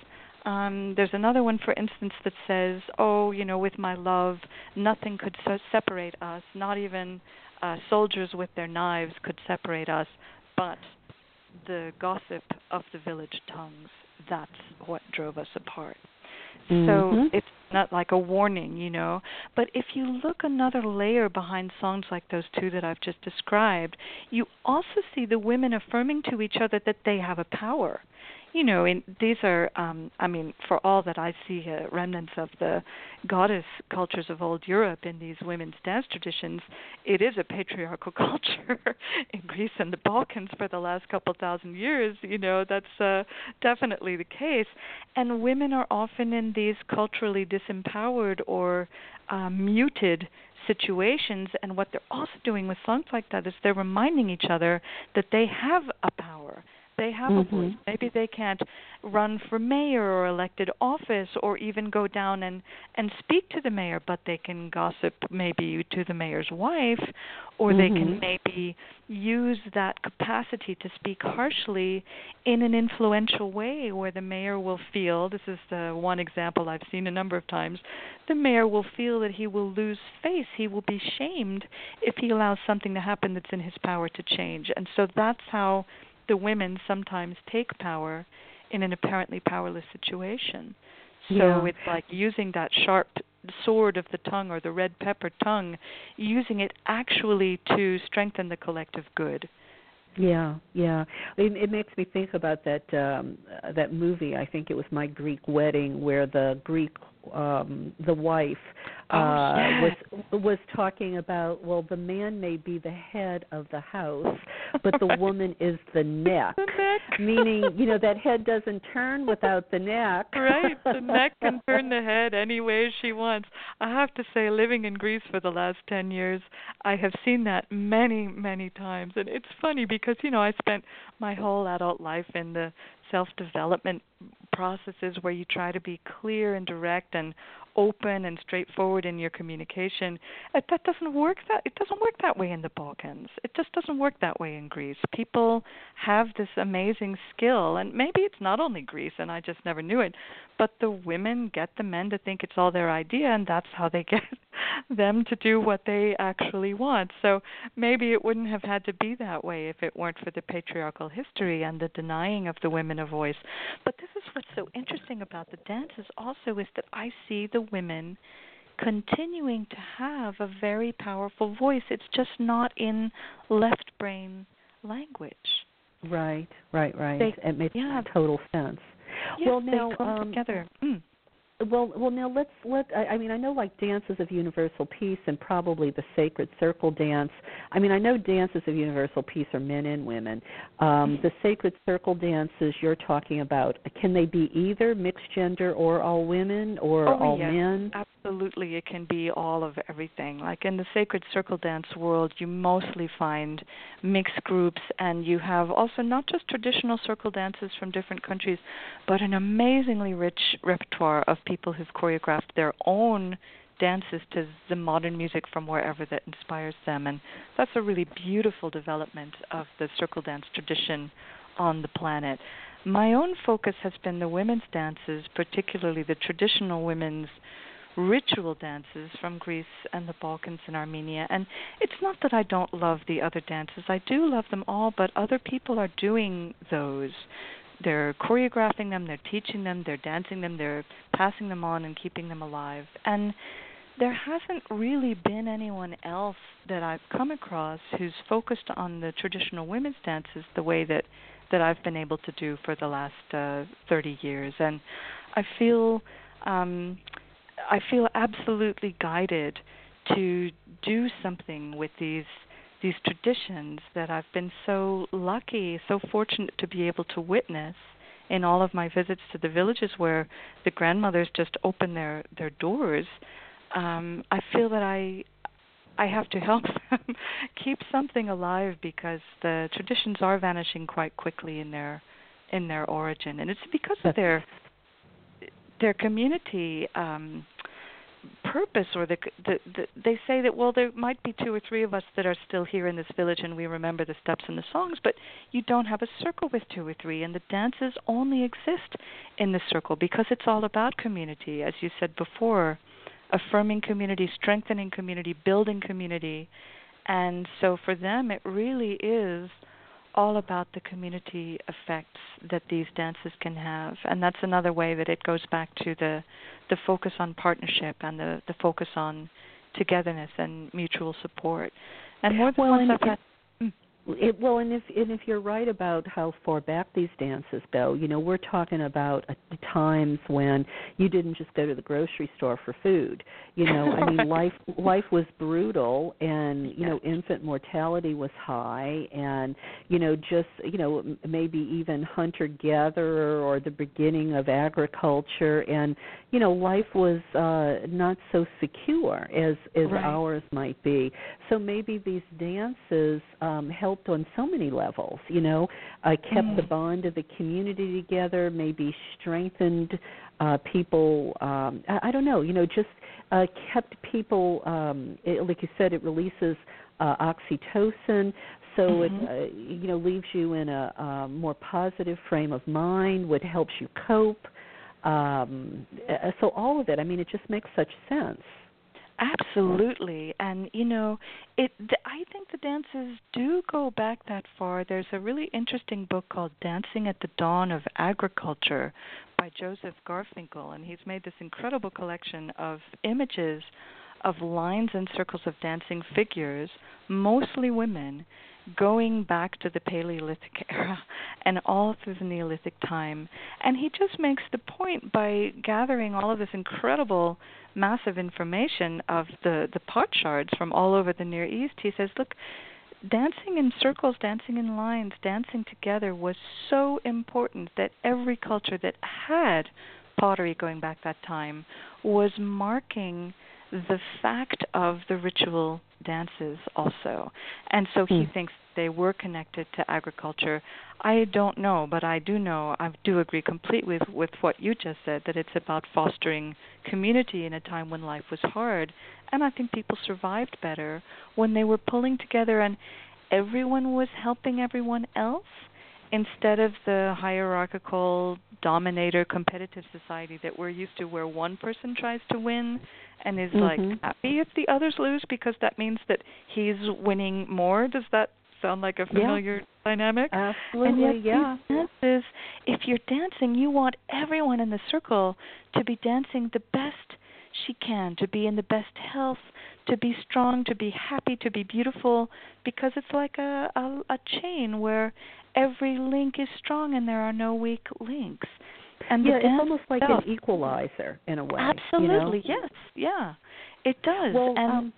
Um, there's another one, for instance, that says, "Oh, you know, with my love, nothing could so separate us, not even uh, soldiers with their knives could separate us, but the gossip of the village tongues, that's what drove us apart. Mm-hmm. So it's not like a warning, you know. But if you look another layer behind songs like those two that I've just described, you also see the women affirming to each other that they have a power you know, in, these are, um, I mean, for all that I see uh, remnants of the goddess cultures of old Europe in these women's dance traditions, it is a patriarchal (laughs) culture in Greece and the Balkans for the last couple thousand years. You know, that's uh, definitely the case. And women are often in these culturally disempowered or uh, muted situations and what they're also doing with songs like that is they're reminding each other that they have a power they have mm-hmm. a voice. Maybe they can't run for mayor or elected office or even go down and and speak to the mayor, but they can gossip maybe to the mayor's wife or mm-hmm. they can maybe use that capacity to speak harshly in an influential way where the mayor will feel this is the one example I've seen a number of times the mayor will feel that he will lose face he will be shamed if he allows something to happen that's in his power to change and so that's how the women sometimes take power in an apparently powerless situation. So yeah. it's like using that sharp sword of the tongue or the red pepper tongue, using it actually to strengthen the collective good. Yeah, yeah. It, it makes me think about that um that movie. I think it was My Greek Wedding, where the Greek um the wife oh, uh yes. was was talking about well the man may be the head of the house but the (laughs) woman is the neck. The neck. Meaning you know that head doesn't turn without the neck. Right. The neck (laughs) can turn the head any way she wants. I have to say living in greece for the last 10 years i have seen that many many times. And it's funny because you know i spent my whole adult life in the self development processes where you try to be clear and direct and open and straightforward in your communication. Uh, that doesn't work that it doesn't work that way in the Balkans. It just doesn't work that way in Greece. People have this amazing skill and maybe it's not only Greece and I just never knew it, but the women get the men to think it's all their idea and that's how they (laughs) get them to do what they actually want. So maybe it wouldn't have had to be that way if it weren't for the patriarchal history and the denying of the women a voice. But this is what's so interesting about the dances also is that I see the women continuing to have a very powerful voice. It's just not in left brain language. Right, right, right. They, it makes yeah. total sense. Yes, well, now, they come um, together. Mm. Well, well, now let's let. I, I mean, I know like dances of universal peace and probably the sacred circle dance. I mean, I know dances of universal peace are men and women. Um, the sacred circle dances you're talking about, can they be either mixed gender or all women or oh, all yes. men? Absolutely, it can be all of everything. Like in the sacred circle dance world, you mostly find mixed groups, and you have also not just traditional circle dances from different countries, but an amazingly rich repertoire of people who've choreographed their own dances to the modern music from wherever that inspires them. And that's a really beautiful development of the circle dance tradition on the planet. My own focus has been the women's dances particularly the traditional women's ritual dances from Greece and the Balkans and Armenia. And it's not that I don't love the other dances. I do love them all but other people are doing those they're choreographing them, they're teaching them, they're dancing them, they're passing them on and keeping them alive. And there hasn't really been anyone else that I've come across who's focused on the traditional women's dances the way that that I've been able to do for the last uh, 30 years. And I feel um, I feel absolutely guided to do something with these these traditions that I've been so lucky, so fortunate to be able to witness in all of my visits to the villages where the grandmothers just open their their doors. Um, I feel that I I have to help (laughs) them keep something alive because the traditions are vanishing quite quickly in their in their origin, and it's because of their their community um, purpose or the, the, the they say that well there might be two or three of us that are still here in this village and we remember the steps and the songs but you don't have a circle with two or three and the dances only exist in the circle because it's all about community. As you said before affirming community strengthening community building community. And so for them, it really is all about the community effects that these dances can have. And that's another way that it goes back to the the focus on partnership and the, the focus on togetherness and mutual support. And more than well, once I've had it, well, and if and if you're right about how far back these dances go, you know, we're talking about uh, times when you didn't just go to the grocery store for food. You know, I mean, (laughs) life life was brutal, and you know, infant mortality was high, and you know, just you know, maybe even hunter gatherer or the beginning of agriculture, and you know, life was uh, not so secure as as right. ours might be. So maybe these dances um, help helped on so many levels. You know, uh, kept mm. the bond of the community together, maybe strengthened uh, people. Um, I, I don't know. You know, just uh, kept people. Um, it, like you said, it releases uh, oxytocin, so mm-hmm. it uh, you know leaves you in a, a more positive frame of mind. What helps you cope. Um, uh, so all of it. I mean, it just makes such sense. Absolutely, and you know, it. I think the dances do go back that far. There's a really interesting book called "Dancing at the Dawn of Agriculture" by Joseph Garfinkel, and he's made this incredible collection of images of lines and circles of dancing figures, mostly women, going back to the Paleolithic (laughs) era and all through the Neolithic time. And he just makes the point by gathering all of this incredible massive information of the the pot shards from all over the Near East. He says, look, dancing in circles, dancing in lines, dancing together was so important that every culture that had pottery going back that time was marking the fact of the ritual dances also. And so he mm. thinks they were connected to agriculture. I don't know, but I do know, I do agree completely with, with what you just said, that it's about fostering community in a time when life was hard. And I think people survived better when they were pulling together and everyone was helping everyone else instead of the hierarchical dominator competitive society that we're used to where one person tries to win and is mm-hmm. like happy if the others lose because that means that he's winning more does that sound like a familiar yeah. dynamic absolutely and yet yeah dances if you're dancing you want everyone in the circle to be dancing the best she can to be in the best health to be strong to be happy to be beautiful because it's like a a, a chain where every link is strong and there are no weak links. And yeah, it's almost like itself, an equalizer in a way. Absolutely, you know? yes, yeah, it does. Well, and um.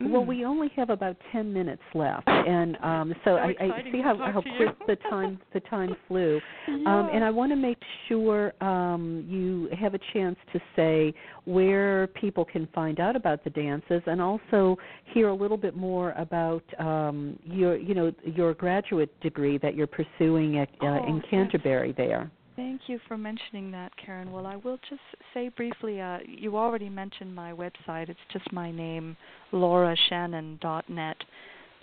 Well, we only have about ten minutes left, (laughs) and um, so, so I, I see how how quick the (laughs) time the time flew. yeah. Um, and I want to make sure um, you have a chance to say where people can find out about the dances, and also hear a little bit more about um, your you know your graduate degree that you're pursuing at, uh, oh, in Canterbury there. Thank you for mentioning that, Karen. Well, I will just say briefly uh, you already mentioned my website. It's just my name, laurashannon.net.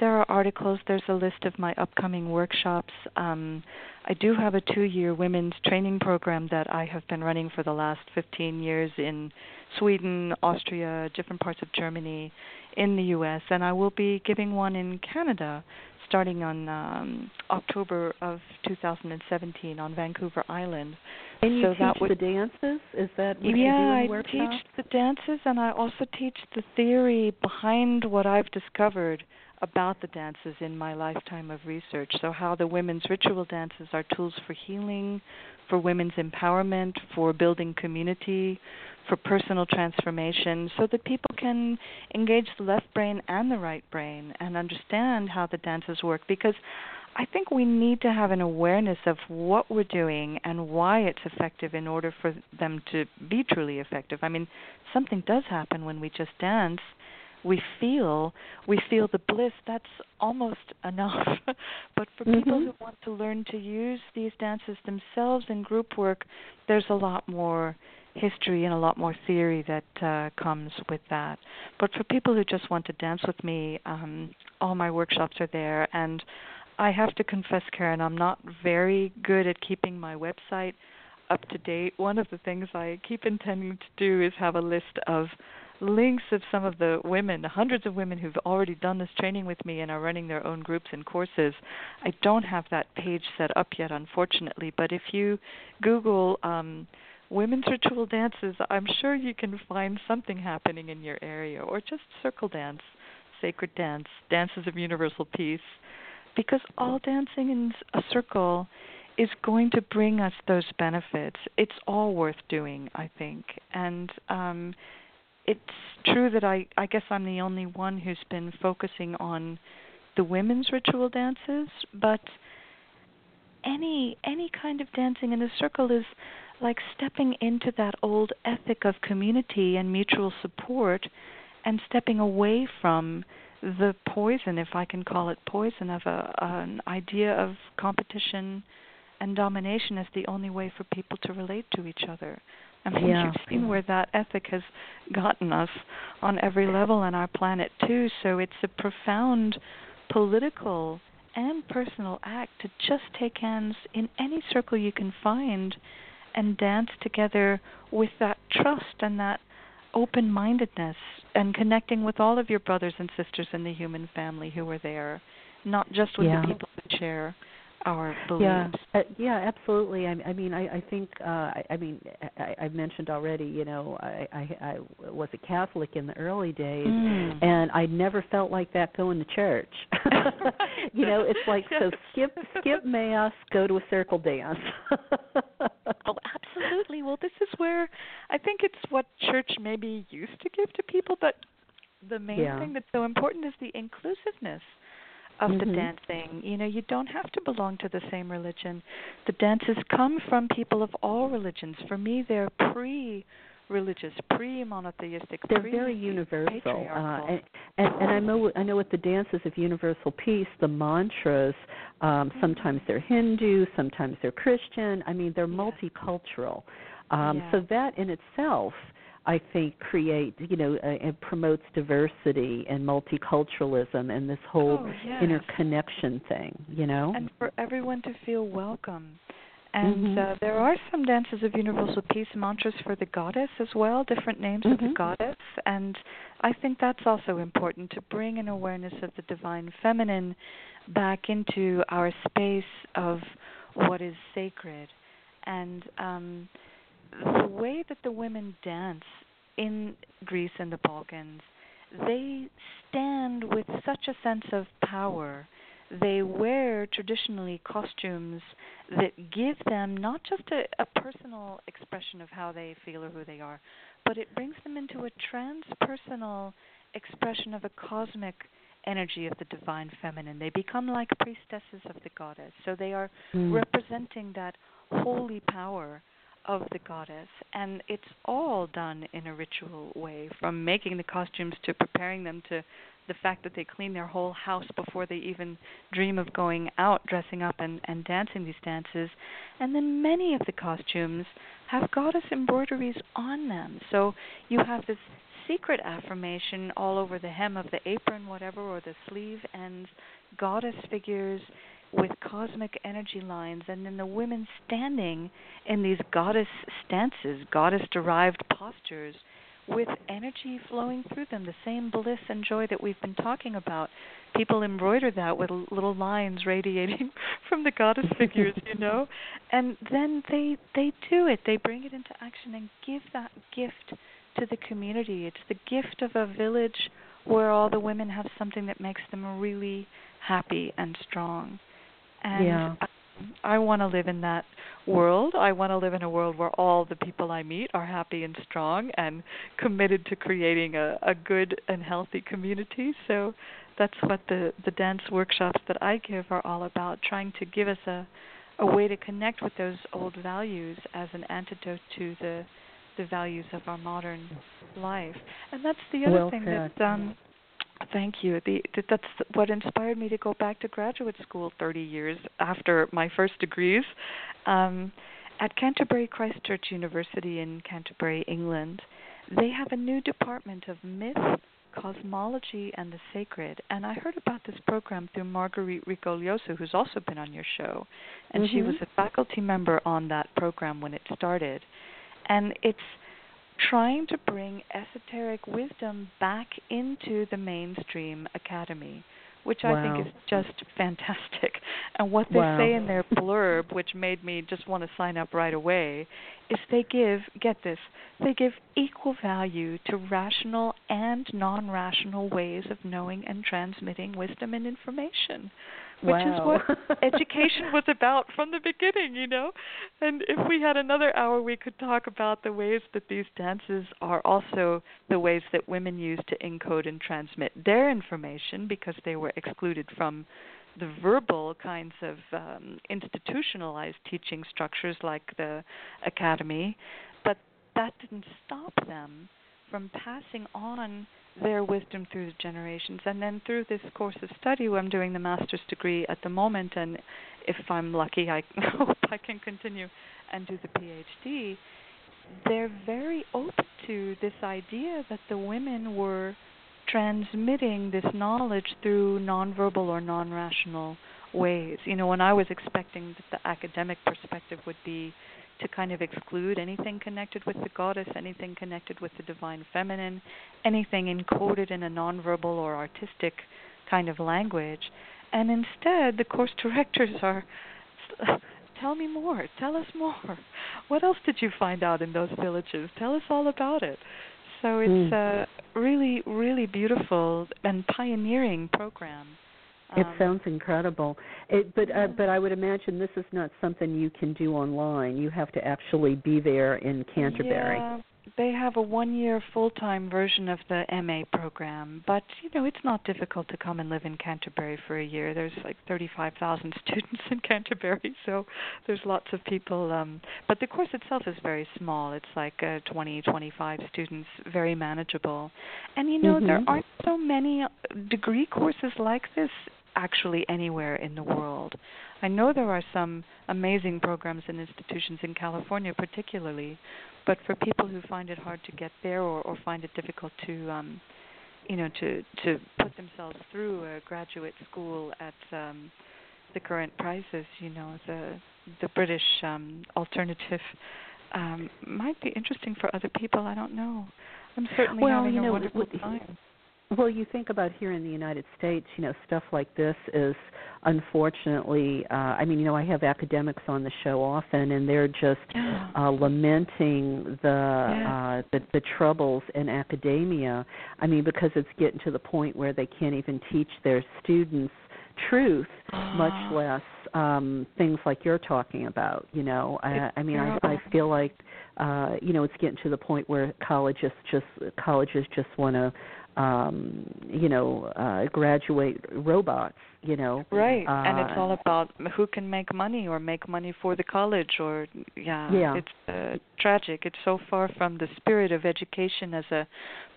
There are articles, there's a list of my upcoming workshops. Um, I do have a two year women's training program that I have been running for the last 15 years in Sweden, Austria, different parts of Germany, in the U.S., and I will be giving one in Canada starting on um, October of 2017 on Vancouver Island. And you so teach that would, the dances? Is that what yeah, you do in I teach the dances, and I also teach the theory behind what I've discovered about the dances in my lifetime of research. So, how the women's ritual dances are tools for healing, for women's empowerment, for building community, for personal transformation so that people can engage the left brain and the right brain and understand how the dances work because I think we need to have an awareness of what we're doing and why it's effective in order for them to be truly effective. I mean, something does happen when we just dance. We feel we feel the bliss. That's almost enough. (laughs) but for mm-hmm. people who want to learn to use these dances themselves in group work, there's a lot more history and a lot more theory that uh, comes with that. But for people who just want to dance with me, um, all my workshops are there. And I have to confess, Karen, I'm not very good at keeping my website up to date. One of the things I keep intending to do is have a list of links of some of the women, hundreds of women who've already done this training with me and are running their own groups and courses. I don't have that page set up yet, unfortunately, but if you Google um, women's ritual dances, I'm sure you can find something happening in your area, or just circle dance, sacred dance, dances of universal peace, because all dancing in a circle is going to bring us those benefits. It's all worth doing, I think, and um, it's true that I I guess I'm the only one who's been focusing on the women's ritual dances, but any any kind of dancing in a circle is like stepping into that old ethic of community and mutual support and stepping away from the poison if I can call it poison of a an idea of competition and domination as the only way for people to relate to each other. I mean, yeah. you've seen where that ethic has gotten us on every level on our planet too. So it's a profound political and personal act to just take hands in any circle you can find and dance together with that trust and that open mindedness and connecting with all of your brothers and sisters in the human family who are there, not just with yeah. the people who share our beliefs. Yeah, uh, yeah, absolutely. I, I mean, I, I think, uh, I, I mean, I, I've mentioned already. You know, I, I, I was a Catholic in the early days, mm. and I never felt like that going to church. (laughs) you know, it's like so (laughs) skip skip mass, go to a circle dance. (laughs) oh, absolutely. Well, this is where I think it's what church maybe used to give to people, but the main yeah. thing that's so important is the inclusiveness of mm-hmm. the dancing. You know, you don't have to belong to the same religion. The dances come from people of all religions. For me, they're pre religious, pre monotheistic. They're pre- very universal, uh, and, and and I know I know with the dances of universal peace, the mantras. Um, sometimes they're Hindu, sometimes they're Christian. I mean, they're multicultural. Um, yeah. So that in itself I think create you know uh, it promotes diversity and multiculturalism and this whole oh, yes. interconnection thing you know and for everyone to feel welcome and mm-hmm. uh, there are some dances of universal peace mantras for the goddess as well different names mm-hmm. of the goddess and i think that's also important to bring an awareness of the divine feminine back into our space of what is sacred and um the way that the women dance in Greece and the Balkans, they stand with such a sense of power. They wear traditionally costumes that give them not just a, a personal expression of how they feel or who they are, but it brings them into a transpersonal expression of a cosmic energy of the divine feminine. They become like priestesses of the goddess. So they are mm. representing that holy power of the goddess and it's all done in a ritual way from making the costumes to preparing them to the fact that they clean their whole house before they even dream of going out dressing up and and dancing these dances. And then many of the costumes have goddess embroideries on them. So you have this secret affirmation all over the hem of the apron whatever or the sleeve ends goddess figures with cosmic energy lines, and then the women standing in these goddess stances, goddess derived postures, with energy flowing through them, the same bliss and joy that we've been talking about. People embroider that with little lines radiating (laughs) from the goddess (laughs) figures, you know, and then they they do it. They bring it into action and give that gift to the community. It's the gift of a village where all the women have something that makes them really happy and strong. And yeah. I, I want to live in that world. I want to live in a world where all the people I meet are happy and strong and committed to creating a, a good and healthy community. So that's what the the dance workshops that I give are all about, trying to give us a a way to connect with those old values as an antidote to the the values of our modern life. And that's the other well thing said. that um Thank you. The, that's what inspired me to go back to graduate school 30 years after my first degrees. Um, at Canterbury Christ Church University in Canterbury, England, they have a new department of myth, cosmology, and the sacred. And I heard about this program through Marguerite Rigoglioso, who's also been on your show. And mm-hmm. she was a faculty member on that program when it started. And it's trying to bring esoteric wisdom back into the mainstream academy which wow. I think is just fantastic. (laughs) And what they wow. say in their blurb, which made me just want to sign up right away, is they give, get this, they give equal value to rational and non rational ways of knowing and transmitting wisdom and information which wow. is what (laughs) education was about from the beginning, you know. And if we had another hour, we could talk about the ways that these dances are also the ways that women use to encode and transmit their information because they were excluded from the verbal kinds of um, institutionalized teaching structures like the academy. But that didn't stop them from passing on their wisdom through the generations. And then through this course of study, I'm doing the master's degree at the moment, and if I'm lucky, I (laughs) hope I can continue and do the PhD. They're very open to this idea that the women were transmitting this knowledge through nonverbal or non-rational ways. You know, when I was expecting that the academic perspective would be to kind of exclude anything connected with the goddess, anything connected with the divine feminine, anything encoded in a nonverbal or artistic kind of language. And instead, the course directors are (laughs) tell me more, tell us more. What else did you find out in those villages? Tell us all about it. So it's mm. a really, really beautiful and pioneering program. It um, sounds incredible. It, but uh, but I would imagine this is not something you can do online. You have to actually be there in Canterbury. Yeah, they have a one-year full-time version of the MA program, but you know it's not difficult to come and live in Canterbury for a year. There's like 35,000 (laughs) students in Canterbury, so there's lots of people. Um, but the course itself is very small. It's like uh, 20, 25 students, very manageable. And you know mm-hmm. there aren't so many degree courses like this actually anywhere in the world. I know there are some amazing programs and institutions in California, particularly, but for people who find it hard to get there or, or find it difficult to, um, you know, to to put themselves through a graduate school at um, the current prices, you know, the the British um, alternative um, might be interesting for other people. I don't know. I'm certainly well, having you know, a wonderful time. Well, you think about here in the United States, you know, stuff like this is unfortunately, uh, I mean, you know, I have academics on the show often, and they're just uh, lamenting the, yeah. uh, the the troubles in academia. I mean, because it's getting to the point where they can't even teach their students truth, much ah. less um things like you're talking about you know i i mean i i feel like uh you know it's getting to the point where colleges just colleges just want to um you know uh graduate robots you know. Right uh, and it's all about who can make money or make money for the college or yeah, yeah. it's uh, tragic. It's so far from the spirit of education as a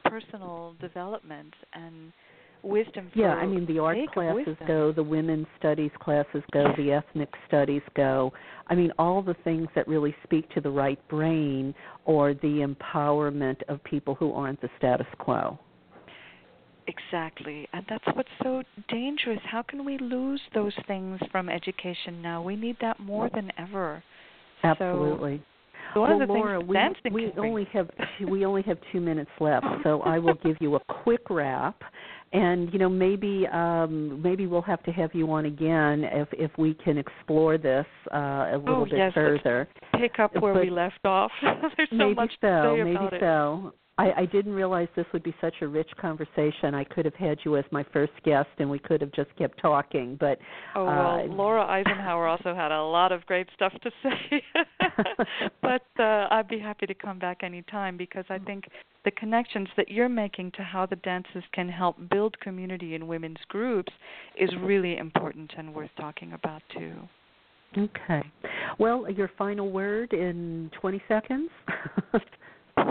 personal development and wisdom yeah i mean the art classes go the women's studies classes go the ethnic studies go. I mean all the things that really speak to the right brain or the empowerment of people who aren't the status quo Exactly. And that's what's so dangerous. How can we lose those things from education now? We need that more than ever. Absolutely. So one well, of the Laura, things we, we only have we only have two minutes left, so I will (laughs) give you a quick wrap, and you know maybe um, maybe we'll have to have you on again if if we can explore this uh, a little oh, bit yes, further. Pick up where but we left off. (laughs) There's so maybe much so, to say about maybe it. so. I, I didn't realize this would be such a rich conversation. I could have had you as my first guest, and we could have just kept talking. But oh well, uh, Laura Eisenhower also had a lot of great stuff to say. (laughs) but uh, I'd be happy to come back anytime because I think the connections that you're making to how the dances can help build community in women's groups is really important and worth talking about too. Okay. Well, your final word in 20 seconds. (laughs)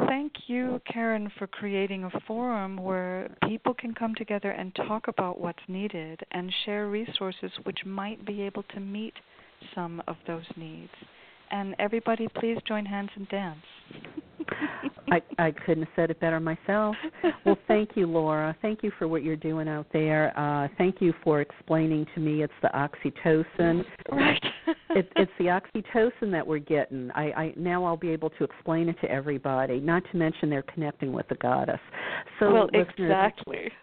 Thank you, Karen, for creating a forum where people can come together and talk about what's needed and share resources which might be able to meet some of those needs. And everybody, please join hands and dance. (laughs) I I couldn't have said it better myself. Well, thank you, Laura. Thank you for what you're doing out there. Uh, thank you for explaining to me it's the oxytocin. Right. it, it's the oxytocin that we're getting. I, I now I'll be able to explain it to everybody. Not to mention they're connecting with the goddess. So well, exactly. (laughs)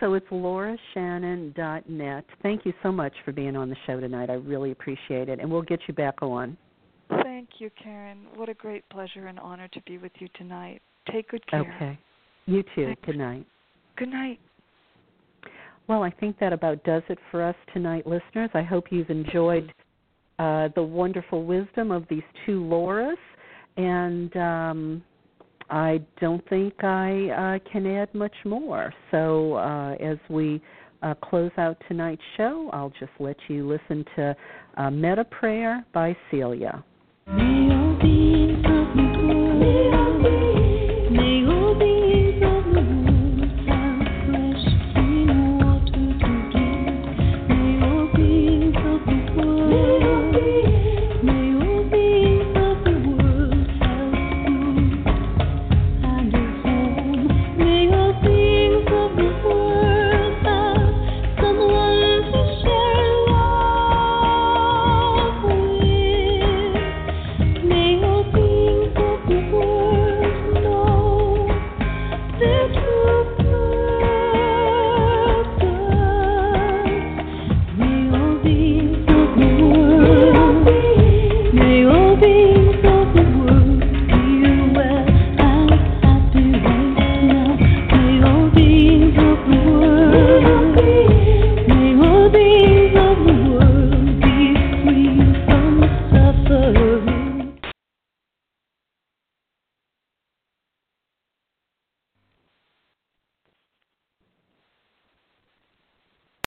So it's laurashannon.net. Thank you so much for being on the show tonight. I really appreciate it, and we'll get you back on. Thank you, Karen. What a great pleasure and honor to be with you tonight. Take good care. Okay. You too. Thanks. Good night. Good night. Well, I think that about does it for us tonight, listeners. I hope you've enjoyed uh, the wonderful wisdom of these two Lauras, and um, I don't think I uh, can add much more. So, uh, as we uh, close out tonight's show, I'll just let you listen to uh, Meta Prayer by Celia. Me